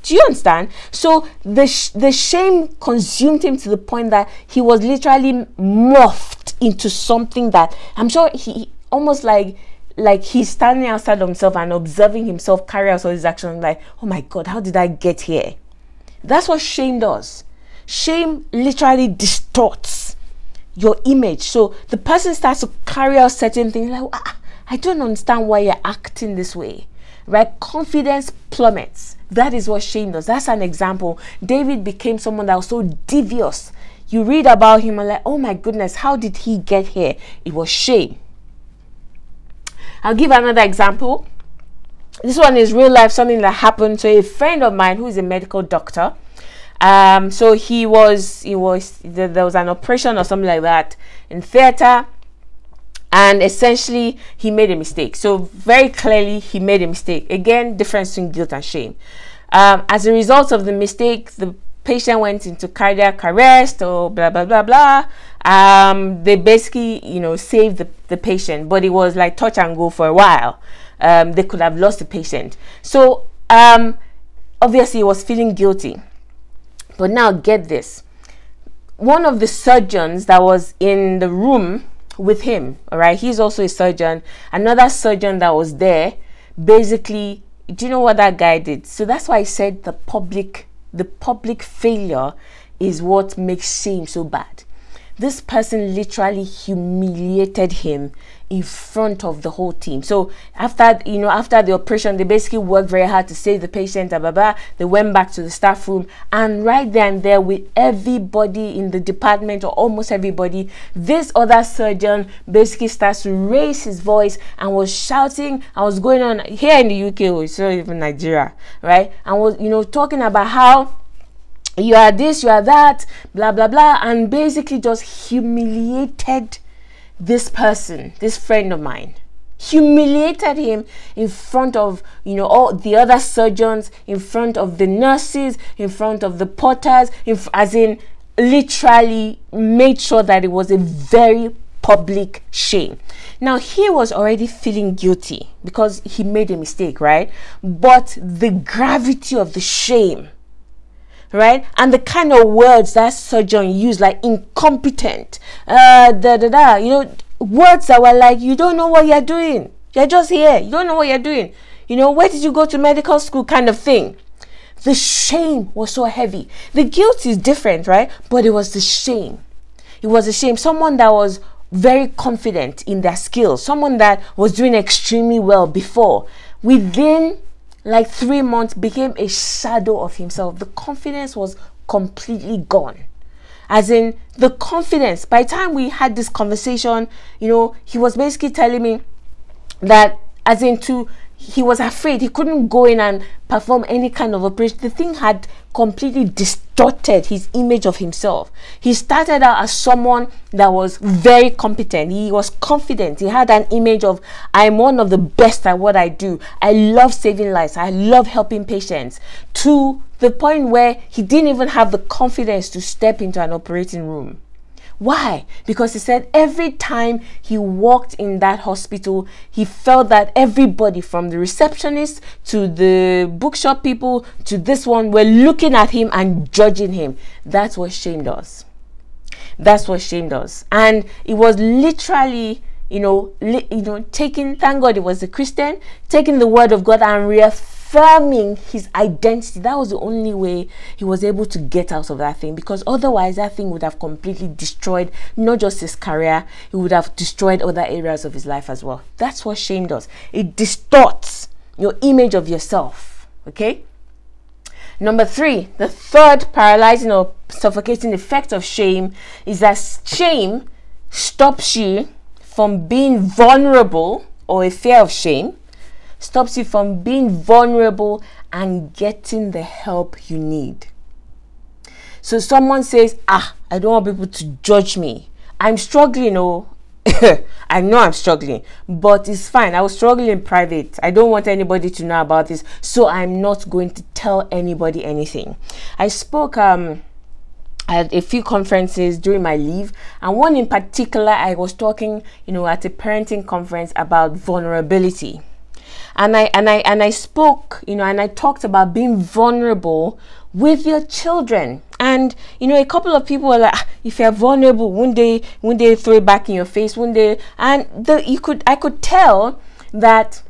Do you understand? So the sh- the shame consumed him to the point that he was literally morphed into something that I'm sure he almost like like he's standing outside himself and observing himself carry out all his actions like, oh my god, how did I get here? That's what shame does. Shame literally distorts your image. So the person starts to carry out certain things like, ah, I don't understand why you're acting this way. Right? Confidence plummets. That is what shame does. That's an example. David became someone that was so devious. You read about him and like, oh my goodness, how did he get here? It was shame. I'll give another example. This one is real life, something that happened to a friend of mine who is a medical doctor. Um, so he was, he was, there was an operation or something like that in theater and essentially he made a mistake so very clearly he made a mistake again difference between guilt and shame um, as a result of the mistake the patient went into cardiac arrest or blah blah blah blah um, they basically you know saved the, the patient but it was like touch and go for a while um, they could have lost the patient so um, obviously he was feeling guilty but now get this one of the surgeons that was in the room with him. All right, he's also a surgeon. Another surgeon that was there, basically, do you know what that guy did? So that's why I said the public, the public failure is what makes shame so bad. This person literally humiliated him in front of the whole team. So after you know after the operation, they basically worked very hard to save the patient. Blah. They went back to the staff room and right there and there with everybody in the department or almost everybody, this other surgeon basically starts to raise his voice and was shouting. I was going on here in the UK, oh, it's not even Nigeria, right? And was you know talking about how you are this, you are that, blah blah blah, and basically just humiliated this person, this friend of mine, humiliated him in front of you know all the other surgeons, in front of the nurses, in front of the porters, as in literally made sure that it was a very public shame. Now he was already feeling guilty because he made a mistake, right? But the gravity of the shame right? And the kind of words that surgeon used, like incompetent, uh, da da da, you know, words that were like, you don't know what you're doing. You're just here. You don't know what you're doing. You know, where did you go to medical school kind of thing. The shame was so heavy. The guilt is different, right? But it was the shame. It was a shame. Someone that was very confident in their skills, someone that was doing extremely well before, within like three months became a shadow of himself. The confidence was completely gone. As in, the confidence, by the time we had this conversation, you know, he was basically telling me that, as in, to he was afraid he couldn't go in and perform any kind of operation. The thing had completely distorted his image of himself. He started out as someone that was very competent. He was confident. He had an image of I'm one of the best at what I do. I love saving lives. I love helping patients. To the point where he didn't even have the confidence to step into an operating room. Why? Because he said every time he walked in that hospital, he felt that everybody from the receptionist to the bookshop people to this one were looking at him and judging him. That's what shame does. That's what shame does. And it was literally you know, li- you know, taking, thank God he was a Christian, taking the word of God and reaffirming affirming his identity. That was the only way he was able to get out of that thing because otherwise, that thing would have completely destroyed not just his career, it would have destroyed other areas of his life as well. That's what shame does, it distorts your image of yourself. Okay. Number three, the third paralyzing or suffocating effect of shame is that shame stops you from being vulnerable or a fear of shame stops you from being vulnerable and getting the help you need. So someone says, ah, I don't want people to judge me. I'm struggling, oh. I know I'm struggling, but it's fine. I was struggling in private. I don't want anybody to know about this, so I'm not going to tell anybody anything. I spoke um at a few conferences during my leave, and one in particular, I was talking, you know, at a parenting conference about vulnerability. And I and I and I spoke, you know, and I talked about being vulnerable with your children. And you know, a couple of people were like, ah, if you're vulnerable, one day, one day throw it back in your face, one day, and the, you could, I could tell that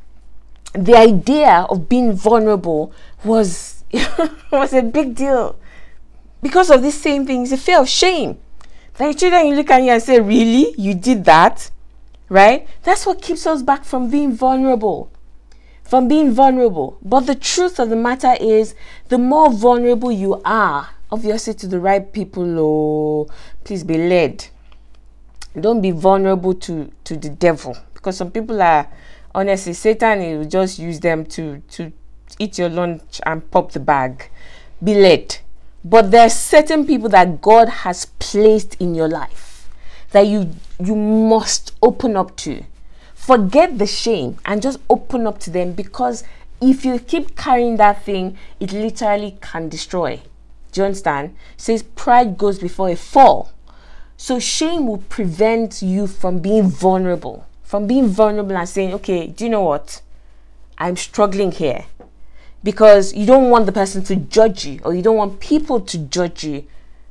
the idea of being vulnerable was was a big deal because of these same things. A fear of shame. Like children, you look at you and say, "Really, you did that?" Right? That's what keeps us back from being vulnerable from being vulnerable. But the truth of the matter is, the more vulnerable you are, obviously to the right people, oh, please be led. Don't be vulnerable to, to the devil. Because some people are, honestly, Satan will just use them to, to eat your lunch and pop the bag. Be led. But there are certain people that God has placed in your life that you you must open up to forget the shame and just open up to them because if you keep carrying that thing, it literally can destroy. Do you understand? It says pride goes before a fall. So shame will prevent you from being vulnerable, from being vulnerable and saying, okay, do you know what? I'm struggling here. Because you don't want the person to judge you or you don't want people to judge you.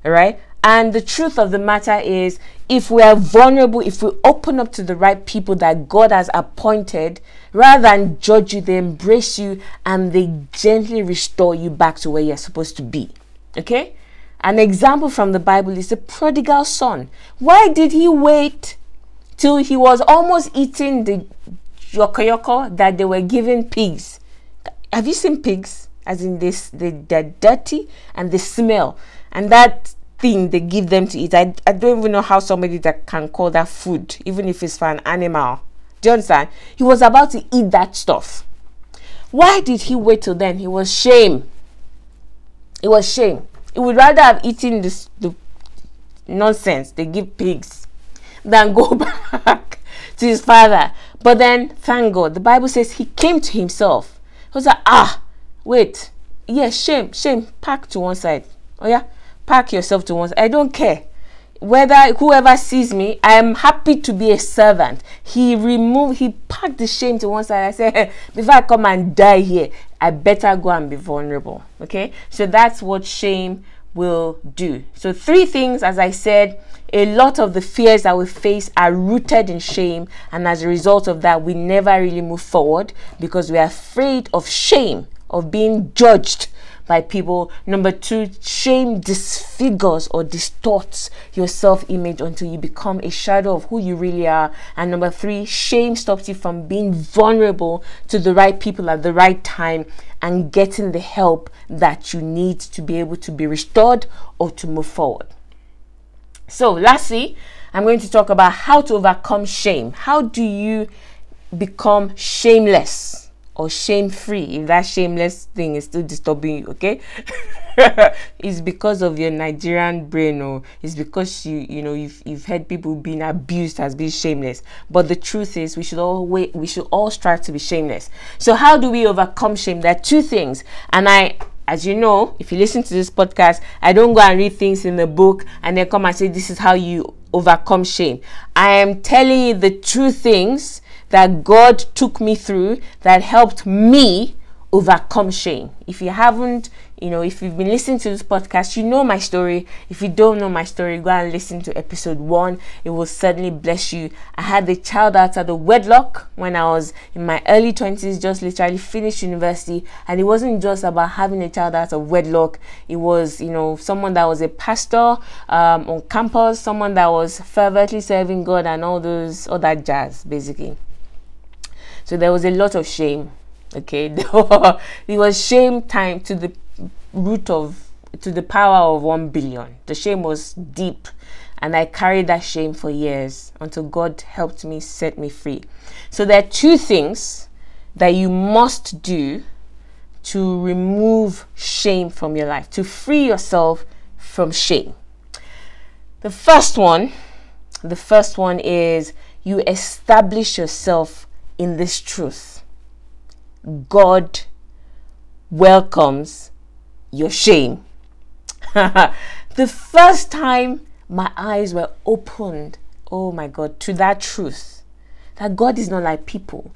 All right. And the truth of the matter is, if we are vulnerable, if we open up to the right people that God has appointed, rather than judge you, they embrace you and they gently restore you back to where you're supposed to be. Okay? An example from the Bible is the prodigal son. Why did he wait till he was almost eating the yokoyoko that they were giving pigs? Have you seen pigs? As in this, they, they're dirty and they smell. And that thing they give them to eat. I, I don't even know how somebody that can call that food, even if it's for an animal. Do you understand? He was about to eat that stuff. Why did he wait till then? He was shame. It was shame. He would rather have eaten this the nonsense they give pigs than go back to his father. But then, thank God, the Bible says he came to himself. He was like, ah, wait, yes, shame, shame, pack to one side. Oh yeah, pack yourself to one I don't care. Whether whoever sees me, I am happy to be a servant. He removed, he packed the shame to one side. I said, before I come and die here, I better go and be vulnerable. Okay, so that's what shame will do. So, three things, as I said, a lot of the fears that we face are rooted in shame, and as a result of that, we never really move forward because we are afraid of shame, of being judged by people. Number two, shame disfigures or distorts your self image until you become a shadow of who you really are. And number three, shame stops you from being vulnerable to the right people at the right time and getting the help that you need to be able to be restored or to move forward. So, lastly, I'm going to talk about how to overcome shame. How do you become shameless? Or shame free if that shameless thing is still disturbing you okay? It's because of your nigerian brain or it's because you you know you've, you've heard people being abused as being shameless. But the truth is we should all wait we should all strive to be shameless. So how do we overcome shame? There are two things. And i as you know, if you listen to this podcast, I don't go and read things in the book and then come and say, This is how you overcome shame. I am telling you the true things that God took me through that helped me overcome shame. If you haven't, you know, if you've been listening to this podcast, you know my story. If you don't know my story, go and listen to episode one. It will certainly bless you. I had the child out of the wedlock when I was in my early 20s, just literally finished university. And it wasn't just about having a child out of wedlock, it was, you know, someone that was a pastor um, on campus, someone that was fervently serving God, and all those, that jazz, basically. So there was a lot of shame. Okay, it was shame time to the root of to the power of one billion. The shame was deep, and I carried that shame for years until God helped me set me free. So there are two things that you must do to remove shame from your life, to free yourself from shame. The first one, the first one is you establish yourself in this truth. God welcomes your shame. the first time my eyes were opened, oh my God, to that truth that God is not like people.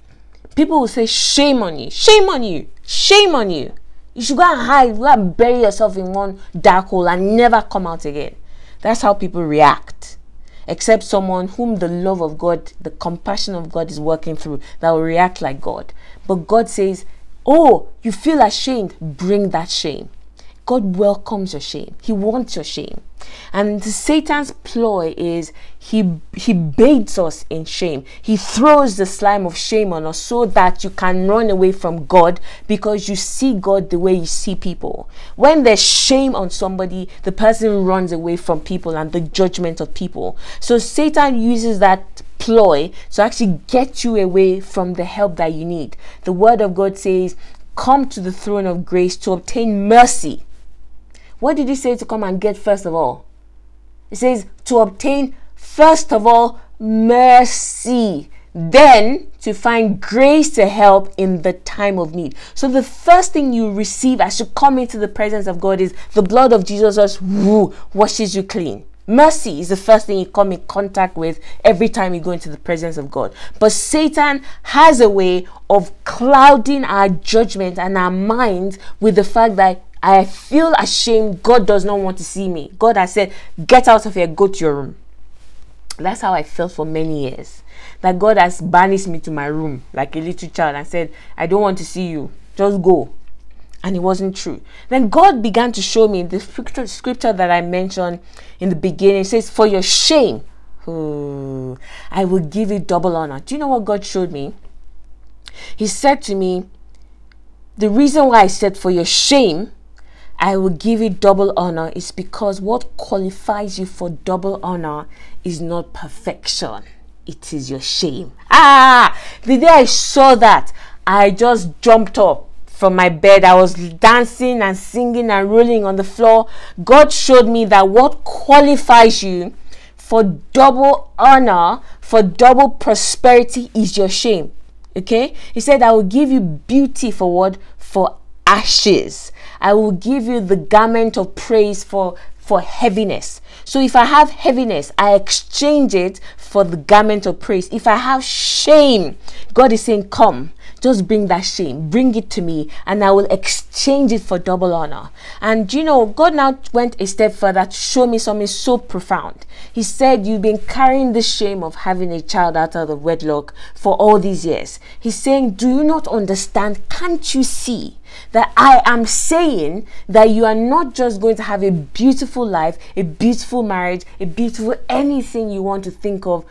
People will say, Shame on you, shame on you, shame on you. You should go and hide, go and bury yourself in one dark hole and never come out again. That's how people react. Except someone whom the love of God, the compassion of God is working through, that will react like God. But God says, Oh, you feel ashamed, bring that shame. God welcomes your shame. He wants your shame. And Satan's ploy is he he baits us in shame. He throws the slime of shame on us so that you can run away from God because you see God the way you see people. When there's shame on somebody, the person runs away from people and the judgment of people. So Satan uses that ploy to actually get you away from the help that you need. The word of God says, Come to the throne of grace to obtain mercy what did he say to come and get first of all? He says to obtain first of all mercy, then to find grace to help in the time of need. So the first thing you receive as you come into the presence of God is the blood of Jesus woo, washes you clean. Mercy is the first thing you come in contact with every time you go into the presence of God. But Satan has a way of clouding our judgment and our minds with the fact that I feel ashamed. God does not want to see me. God has said, Get out of here, go to your room. That's how I felt for many years. That God has banished me to my room like a little child and said, I don't want to see you. Just go. And it wasn't true. Then God began to show me the scripture, that I mentioned in the beginning. It says, For your shame, I will give you double honor. Do you know what God showed me? He said to me, The reason why I said, For your shame, I will give you double honor is because what qualifies you for double honor is not perfection, it is your shame. Ah, the day I saw that, I just jumped up from my bed. I was dancing and singing and rolling on the floor. God showed me that what qualifies you for double honor, for double prosperity is your shame. Okay? He said, I will give you beauty for what? For ashes. I will give you the garment of praise for for heaviness. So if I have heaviness, I exchange it for the garment of praise. If I have shame, God is saying, Come, just bring that shame, bring it to me, and I will exchange it for double honor. And you know, God now went a step further to show me something so profound. He said, You've been carrying the shame of having a child out of the wedlock for all these years. He's saying, Do you not understand? Can't you see? That I am saying that you are not just going to have a beautiful life, a beautiful marriage, a beautiful anything you want to think of,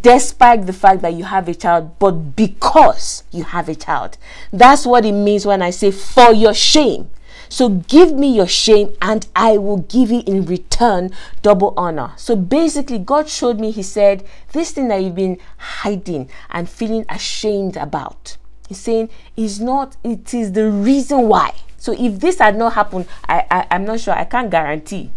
despite the fact that you have a child, but because you have a child. That's what it means when I say for your shame. So give me your shame and I will give you in return double honor. So basically, God showed me, He said, this thing that you've been hiding and feeling ashamed about. He's saying it's not, it is the reason why. So if this had not happened, I, I I'm not sure, I can't guarantee.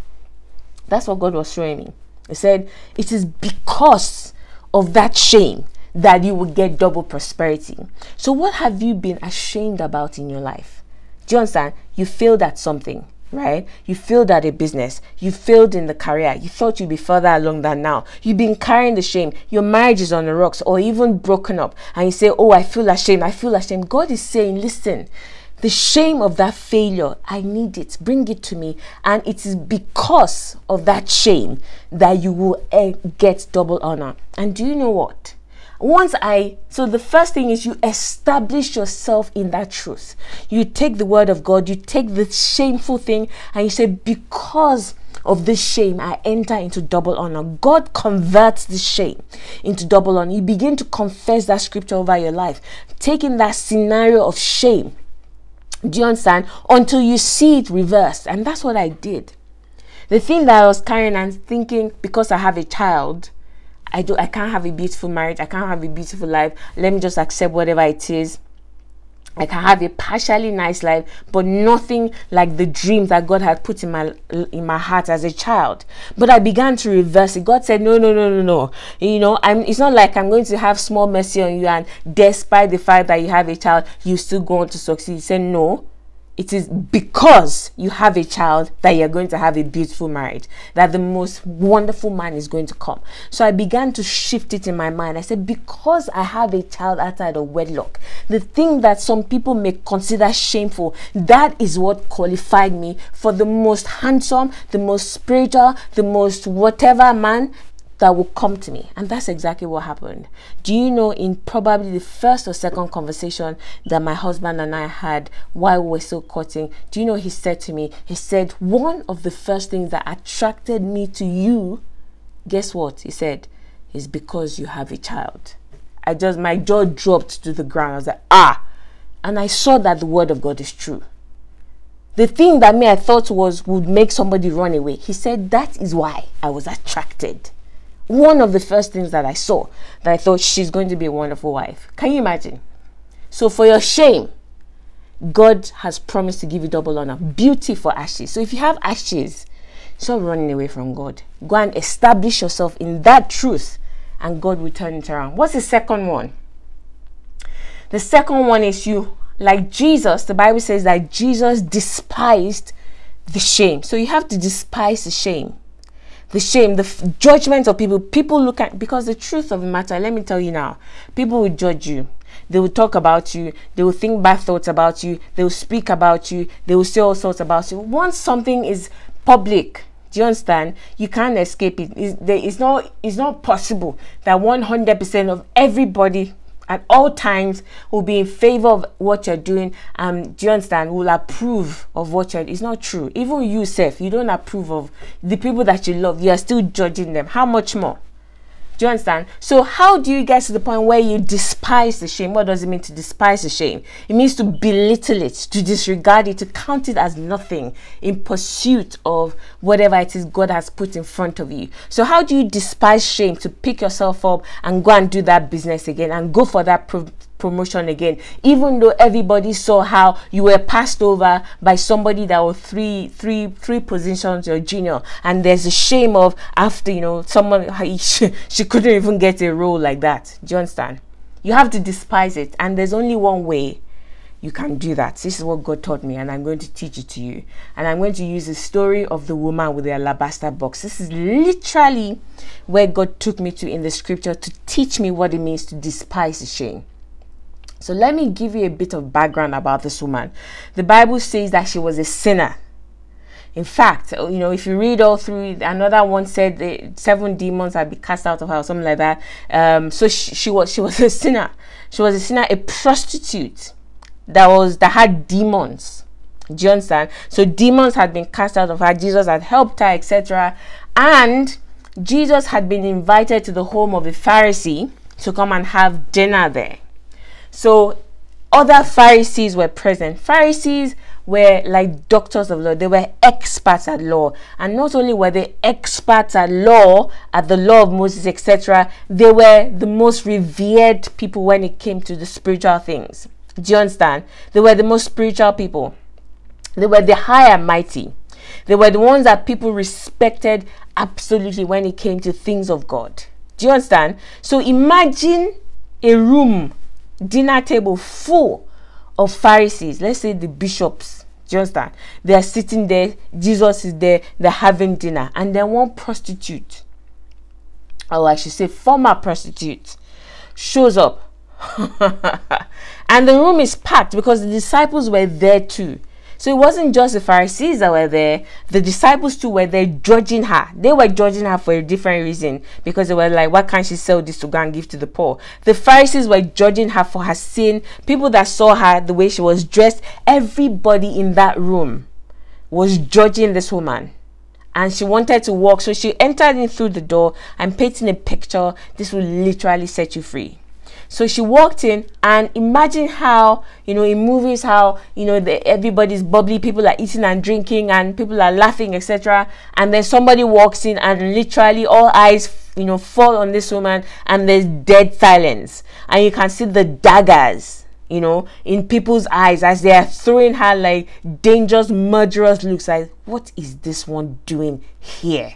That's what God was showing me. He said, It is because of that shame that you will get double prosperity. So, what have you been ashamed about in your life? Do you understand? You failed at something, right? You failed at a business. You failed in the career. You thought you'd be further along than now. You've been carrying the shame. Your marriage is on the rocks or even broken up. And you say, Oh, I feel ashamed. I feel ashamed. God is saying, Listen, the shame of that failure, I need it. Bring it to me. And it is because of that shame that you will eh, get double honor. And do you know what? Once I, so the first thing is you establish yourself in that truth. You take the word of God, you take the shameful thing, and you say, because of this shame, I enter into double honor. God converts the shame into double honor. You begin to confess that scripture over your life, taking that scenario of shame do you understand? Until you see it reversed. And that's what I did. The thing that I was carrying and thinking, because I have a child, I do I can't have a beautiful marriage, I can't have a beautiful life. Let me just accept whatever it is. I can have a partially nice life, but nothing like the dreams that God had put in my in my heart as a child. But I began to reverse it. God said, "No, no, no, no, no. You know, I'm. It's not like I'm going to have small mercy on you, and despite the fact that you have a child, you still go on to succeed." He said, "No, it is because you have a child that you're going to have a beautiful marriage, that the most wonderful man is going to come. So I began to shift it in my mind. I said, because I have a child outside of wedlock, the thing that some people may consider shameful, that is what qualified me for the most handsome, the most spiritual, the most whatever man that will come to me. And that's exactly what happened. Do you know, in probably the first or second conversation that my husband and I had while we were still courting, do you know he said to me, he said, one of the first things that attracted me to you, guess what? He said, is because you have a child. I just, my jaw dropped to the ground. I was like, ah. And I saw that the word of God is true. The thing that me I thought was would make somebody run away. He said that is why I was attracted one of the first things that I saw that I thought she's going to be a wonderful wife. Can you imagine? So, for your shame, God has promised to give you double honor, beauty for ashes. So, if you have ashes, stop running away from God. Go and establish yourself in that truth, and God will turn it around. What's the second one? The second one is you, like Jesus, the Bible says that Jesus despised the shame. So, you have to despise the shame the shame, the f- judgment of people. People look at because the truth of the matter, let me tell you now, people will judge you. They will talk about you. They will think bad thoughts about you. They will speak about you. They will say all sorts about you. Once something is public, do you understand? You can't escape it. It's, there, it's not. It's not possible that one hundred percent of everybody at all times will be in favor of what you're doing. Um do you understand? Will approve of what you're doing. it's not true. Even you self you don't approve of the people that you love. You are still judging them. How much more do you understand? So, how do you get to the point where you despise the shame? What does it mean to despise the shame? It means to belittle it, to disregard it, to count it as nothing in pursuit of whatever it is God has put in front of you. So, how do you despise shame to pick yourself up and go and do that business again and go for that promotion again even though everybody saw how you were passed over by somebody that was three three three positions your junior and there's a shame of after you know someone she, she couldn't even get a role like that do you understand you have to despise it and there's only one way you can do that. This is what God taught me, and I'm going to teach it to you. And I'm going to use the story of the woman with the alabaster box. This is literally where God took me to in the scripture to teach me what it means to despise shame. So let me give you a bit of background about this woman. The Bible says that she was a sinner. In fact, you know, if you read all through, another one said the seven demons had been cast out of her, or something like that. Um, so she, she was she was a sinner. She was a sinner, a prostitute that was that had demons. Do you understand? So demons had been cast out of her. Jesus had helped her, etc. And Jesus had been invited to the home of a Pharisee to come and have dinner there. So other Pharisees were present. Pharisees were like doctors of law, they were experts at law. And not only were they experts at law, at the law of Moses, etc., they were the most revered people when it came to the spiritual things. Do you understand? They were the most spiritual people, they were the high and mighty. They were the ones that people respected absolutely when it came to things of God. Do you understand? So imagine a room dinner table full of Pharisees, let's say the bishops. just that? They are sitting there, Jesus is there, they're having dinner, and then one prostitute, or I should say, former prostitute, shows up. and the room is packed because the disciples were there too. So it wasn't just the Pharisees that were there, the disciples too were there judging her. They were judging her for a different reason because they were like, why can't she sell this to go and give to the poor? The Pharisees were judging her for her sin. People that saw her, the way she was dressed, everybody in that room was judging this woman and she wanted to walk so she entered in through the door and painting a picture this will literally set you free so she walked in and imagine how, you know, in movies, how, you know, the, everybody's bubbly, people are eating and drinking and people are laughing, etc. And then somebody walks in and literally all eyes, you know, fall on this woman and there's dead silence. And you can see the daggers you know, in people's eyes as they are throwing her like dangerous, murderous looks. Like, what is this one doing here?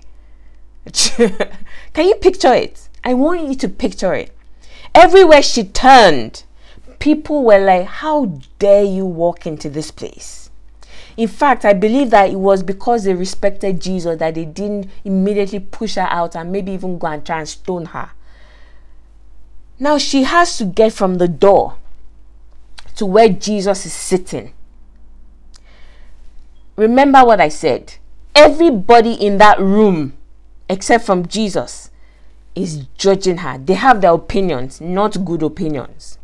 Can you picture it? I want you to picture it. Everywhere she turned, people were like, How dare you walk into this place? In fact, I believe that it was because they respected Jesus that they didn't immediately push her out and maybe even go and try and stone her. Now she has to get from the door to where Jesus is sitting. Remember what I said. Everybody in that room, except from Jesus, is judging her. They have their opinions, not good opinions.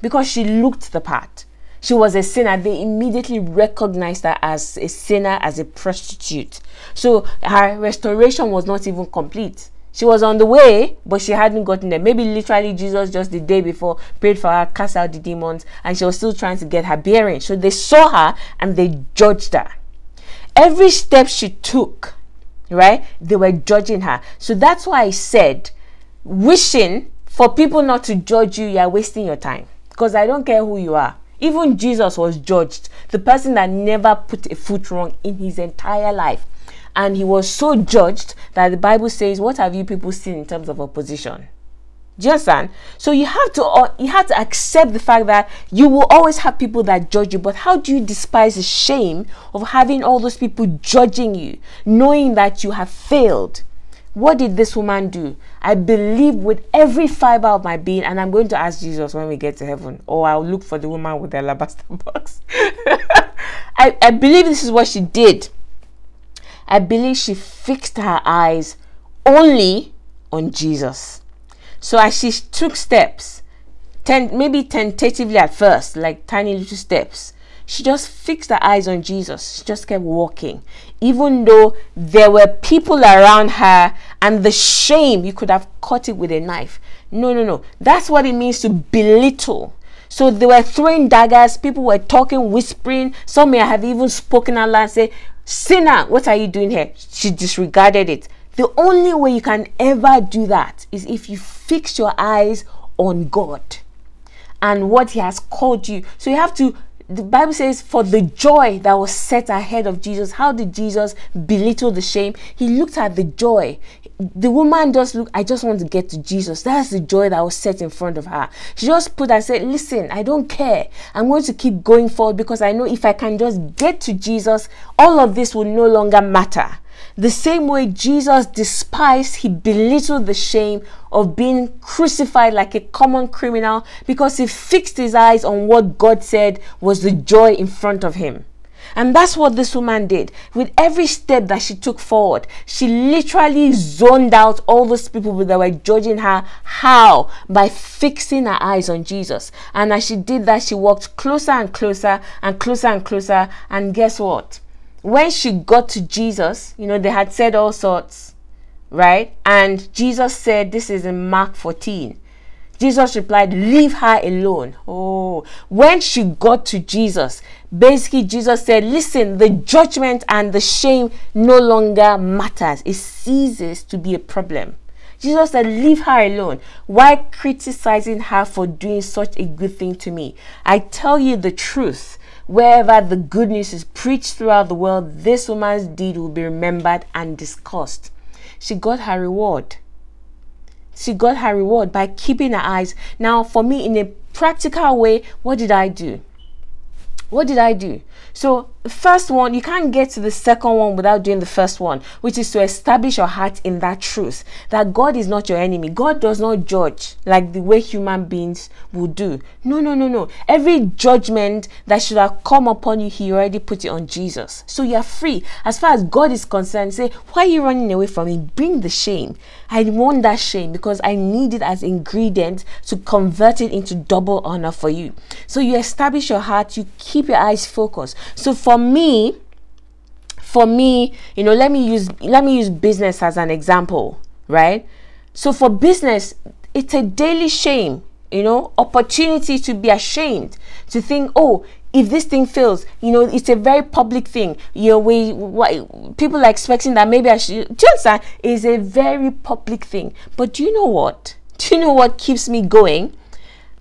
Because she looked the part. She was a sinner. They immediately recognized her as a sinner, as a prostitute. So her restoration was not even complete. She was on the way, but she hadn't gotten there. Maybe literally Jesus just the day before prayed for her, cast out the demons, and she was still trying to get her bearing. So they saw her and they judged her. Every step she took, right, they were judging her. So that's why I said, wishing for people not to judge you, you're wasting your time. Because I don't care who you are. Even Jesus was judged. The person that never put a foot wrong in his entire life and he was so judged that the Bible says, "What have you people seen in terms of opposition?" Do? So you have to uh, you have to accept the fact that you will always have people that judge you. But how do you despise the shame of having all those people judging you, knowing that you have failed? What did this woman do? I believe with every fiber of my being, and I'm going to ask Jesus when we get to heaven, or I'll look for the woman with the alabaster box. I, I believe this is what she did. I believe she fixed her eyes only on Jesus. So as she took steps, ten, maybe tentatively at first, like tiny little steps, she just fixed her eyes on Jesus. She just kept walking. Even though there were people around her and the shame, you could have cut it with a knife. No, no, no. That's what it means to belittle. So they were throwing daggers, people were talking, whispering. Some may have even spoken out loud and say, Sinner, what are you doing here? She disregarded it. The only way you can ever do that is if you fix your eyes on God and what He has called you. So you have to the Bible says, for the joy that was set ahead of Jesus, how did Jesus belittle the shame? He looked at the joy. The woman just look, I just want to get to Jesus. That's the joy that was set in front of her. She just put and said, Listen, I don't care. I'm going to keep going forward because I know if I can just get to Jesus, all of this will no longer matter. The same way Jesus despised, he belittled the shame of being crucified like a common criminal because he fixed his eyes on what God said was the joy in front of him. And that's what this woman did. With every step that she took forward, she literally zoned out all those people that were judging her. How? By fixing her eyes on Jesus. And as she did that, she walked closer and closer and closer and closer. And guess what? When she got to Jesus, you know, they had said all sorts, right? And Jesus said, This is in Mark 14. Jesus replied, Leave her alone. Oh, when she got to Jesus, basically, Jesus said, Listen, the judgment and the shame no longer matters, it ceases to be a problem. Jesus said, Leave her alone. Why criticizing her for doing such a good thing to me? I tell you the truth Wherever the good news is preached throughout the world, this woman's deed will be remembered and discussed. She got her reward. She got her reward by keeping her eyes. Now, for me, in a practical way, what did I do? What did I do? So first one, you can't get to the second one without doing the first one, which is to establish your heart in that truth that God is not your enemy. God does not judge like the way human beings will do. No, no, no, no. Every judgment that should have come upon you, He already put it on Jesus. So you're free. As far as God is concerned, say, why are you running away from me? Bring the shame. I want that shame because I need it as ingredient to convert it into double honor for you. So you establish your heart, you keep your eyes focused. So for me, for me, you know, let me use let me use business as an example, right? So for business, it's a daily shame, you know, opportunity to be ashamed, to think, oh, if this thing fails, you know, it's a very public thing. You know, we what, people are expecting that maybe I should. Do? Is a very public thing. But do you know what? Do you know what keeps me going?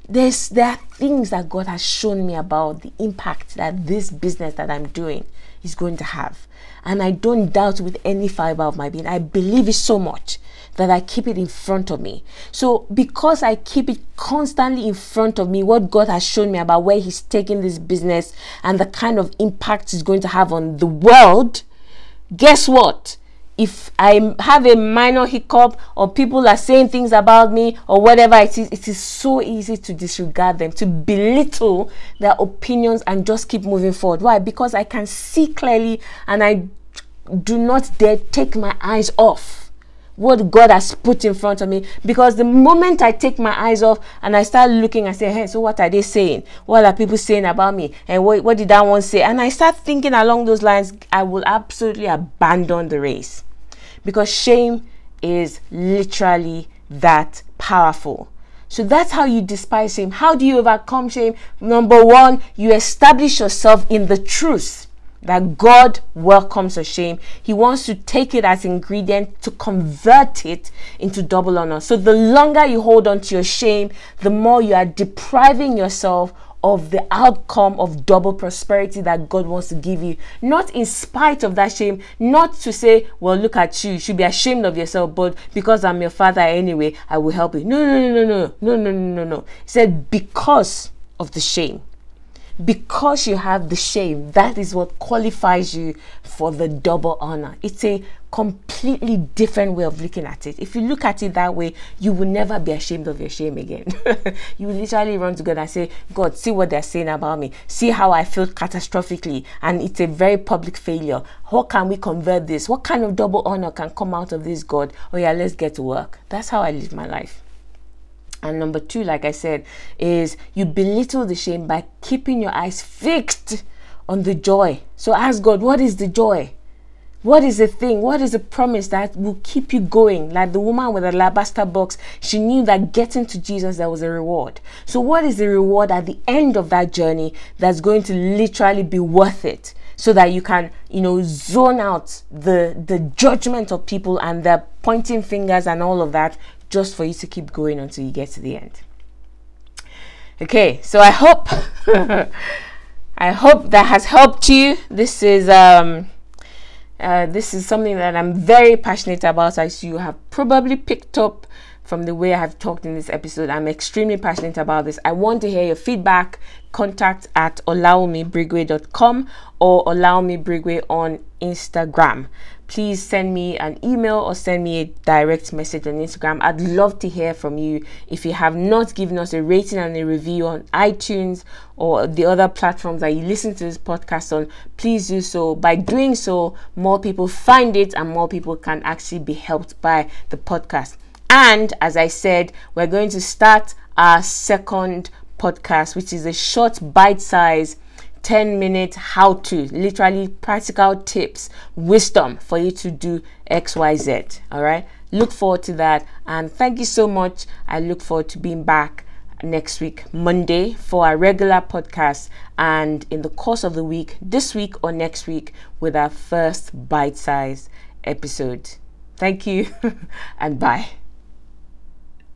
There's there are things that God has shown me about the impact that this business that I'm doing is going to have. And I don't doubt with any fiber of my being. I believe it so much that I keep it in front of me. So, because I keep it constantly in front of me, what God has shown me about where He's taking this business and the kind of impact it's going to have on the world, guess what? If I have a minor hiccup or people are saying things about me or whatever it is, it is so easy to disregard them, to belittle their opinions and just keep moving forward. Why? Because I can see clearly and I do not dare take my eyes off what God has put in front of me. Because the moment I take my eyes off and I start looking and say, hey, so what are they saying? What are people saying about me? And what, what did that one say? And I start thinking along those lines, I will absolutely abandon the race. Because shame is literally that powerful. So that's how you despise shame. How do you overcome shame? Number one, you establish yourself in the truth that God welcomes a shame. He wants to take it as ingredient to convert it into double honor. So the longer you hold on to your shame, the more you are depriving yourself of the outcome of double prosperity that God wants to give you. Not in spite of that shame, not to say, well, look at you, you should be ashamed of yourself, but because I'm your father anyway, I will help you. No, no, no, no, no, no, no, no, no, no. He said, because of the shame because you have the shame, that is what qualifies you for the double honor. It's a completely different way of looking at it. If you look at it that way, you will never be ashamed of your shame again. you literally run to God and say, God, see what they're saying about me. See how I feel catastrophically. And it's a very public failure. How can we convert this? What kind of double honor can come out of this, God? Oh, yeah, let's get to work. That's how I live my life. And number two, like I said, is you belittle the shame by keeping your eyes fixed on the joy. So ask God, what is the joy? What is the thing? What is the promise that will keep you going? Like the woman with the alabaster box, she knew that getting to Jesus there was a reward. So, what is the reward at the end of that journey that's going to literally be worth it? So that you can, you know, zone out the the judgment of people and the pointing fingers and all of that just for you to keep going until you get to the end. Okay, so I hope I hope that has helped you. This is um uh, this is something that I'm very passionate about, as you have probably picked up from the way I have talked in this episode. I'm extremely passionate about this. I want to hear your feedback. Contact at olaomibrigwe.com or olaomibrigwe on Instagram please send me an email or send me a direct message on Instagram. I'd love to hear from you. If you have not given us a rating and a review on iTunes or the other platforms that you listen to this podcast on, please do so. By doing so, more people find it and more people can actually be helped by the podcast. And as I said, we're going to start our second podcast, which is a short bite size 10 minute how to, literally practical tips, wisdom for you to do XYZ. All right. Look forward to that. And thank you so much. I look forward to being back next week, Monday, for our regular podcast. And in the course of the week, this week or next week, with our first bite size episode. Thank you and bye.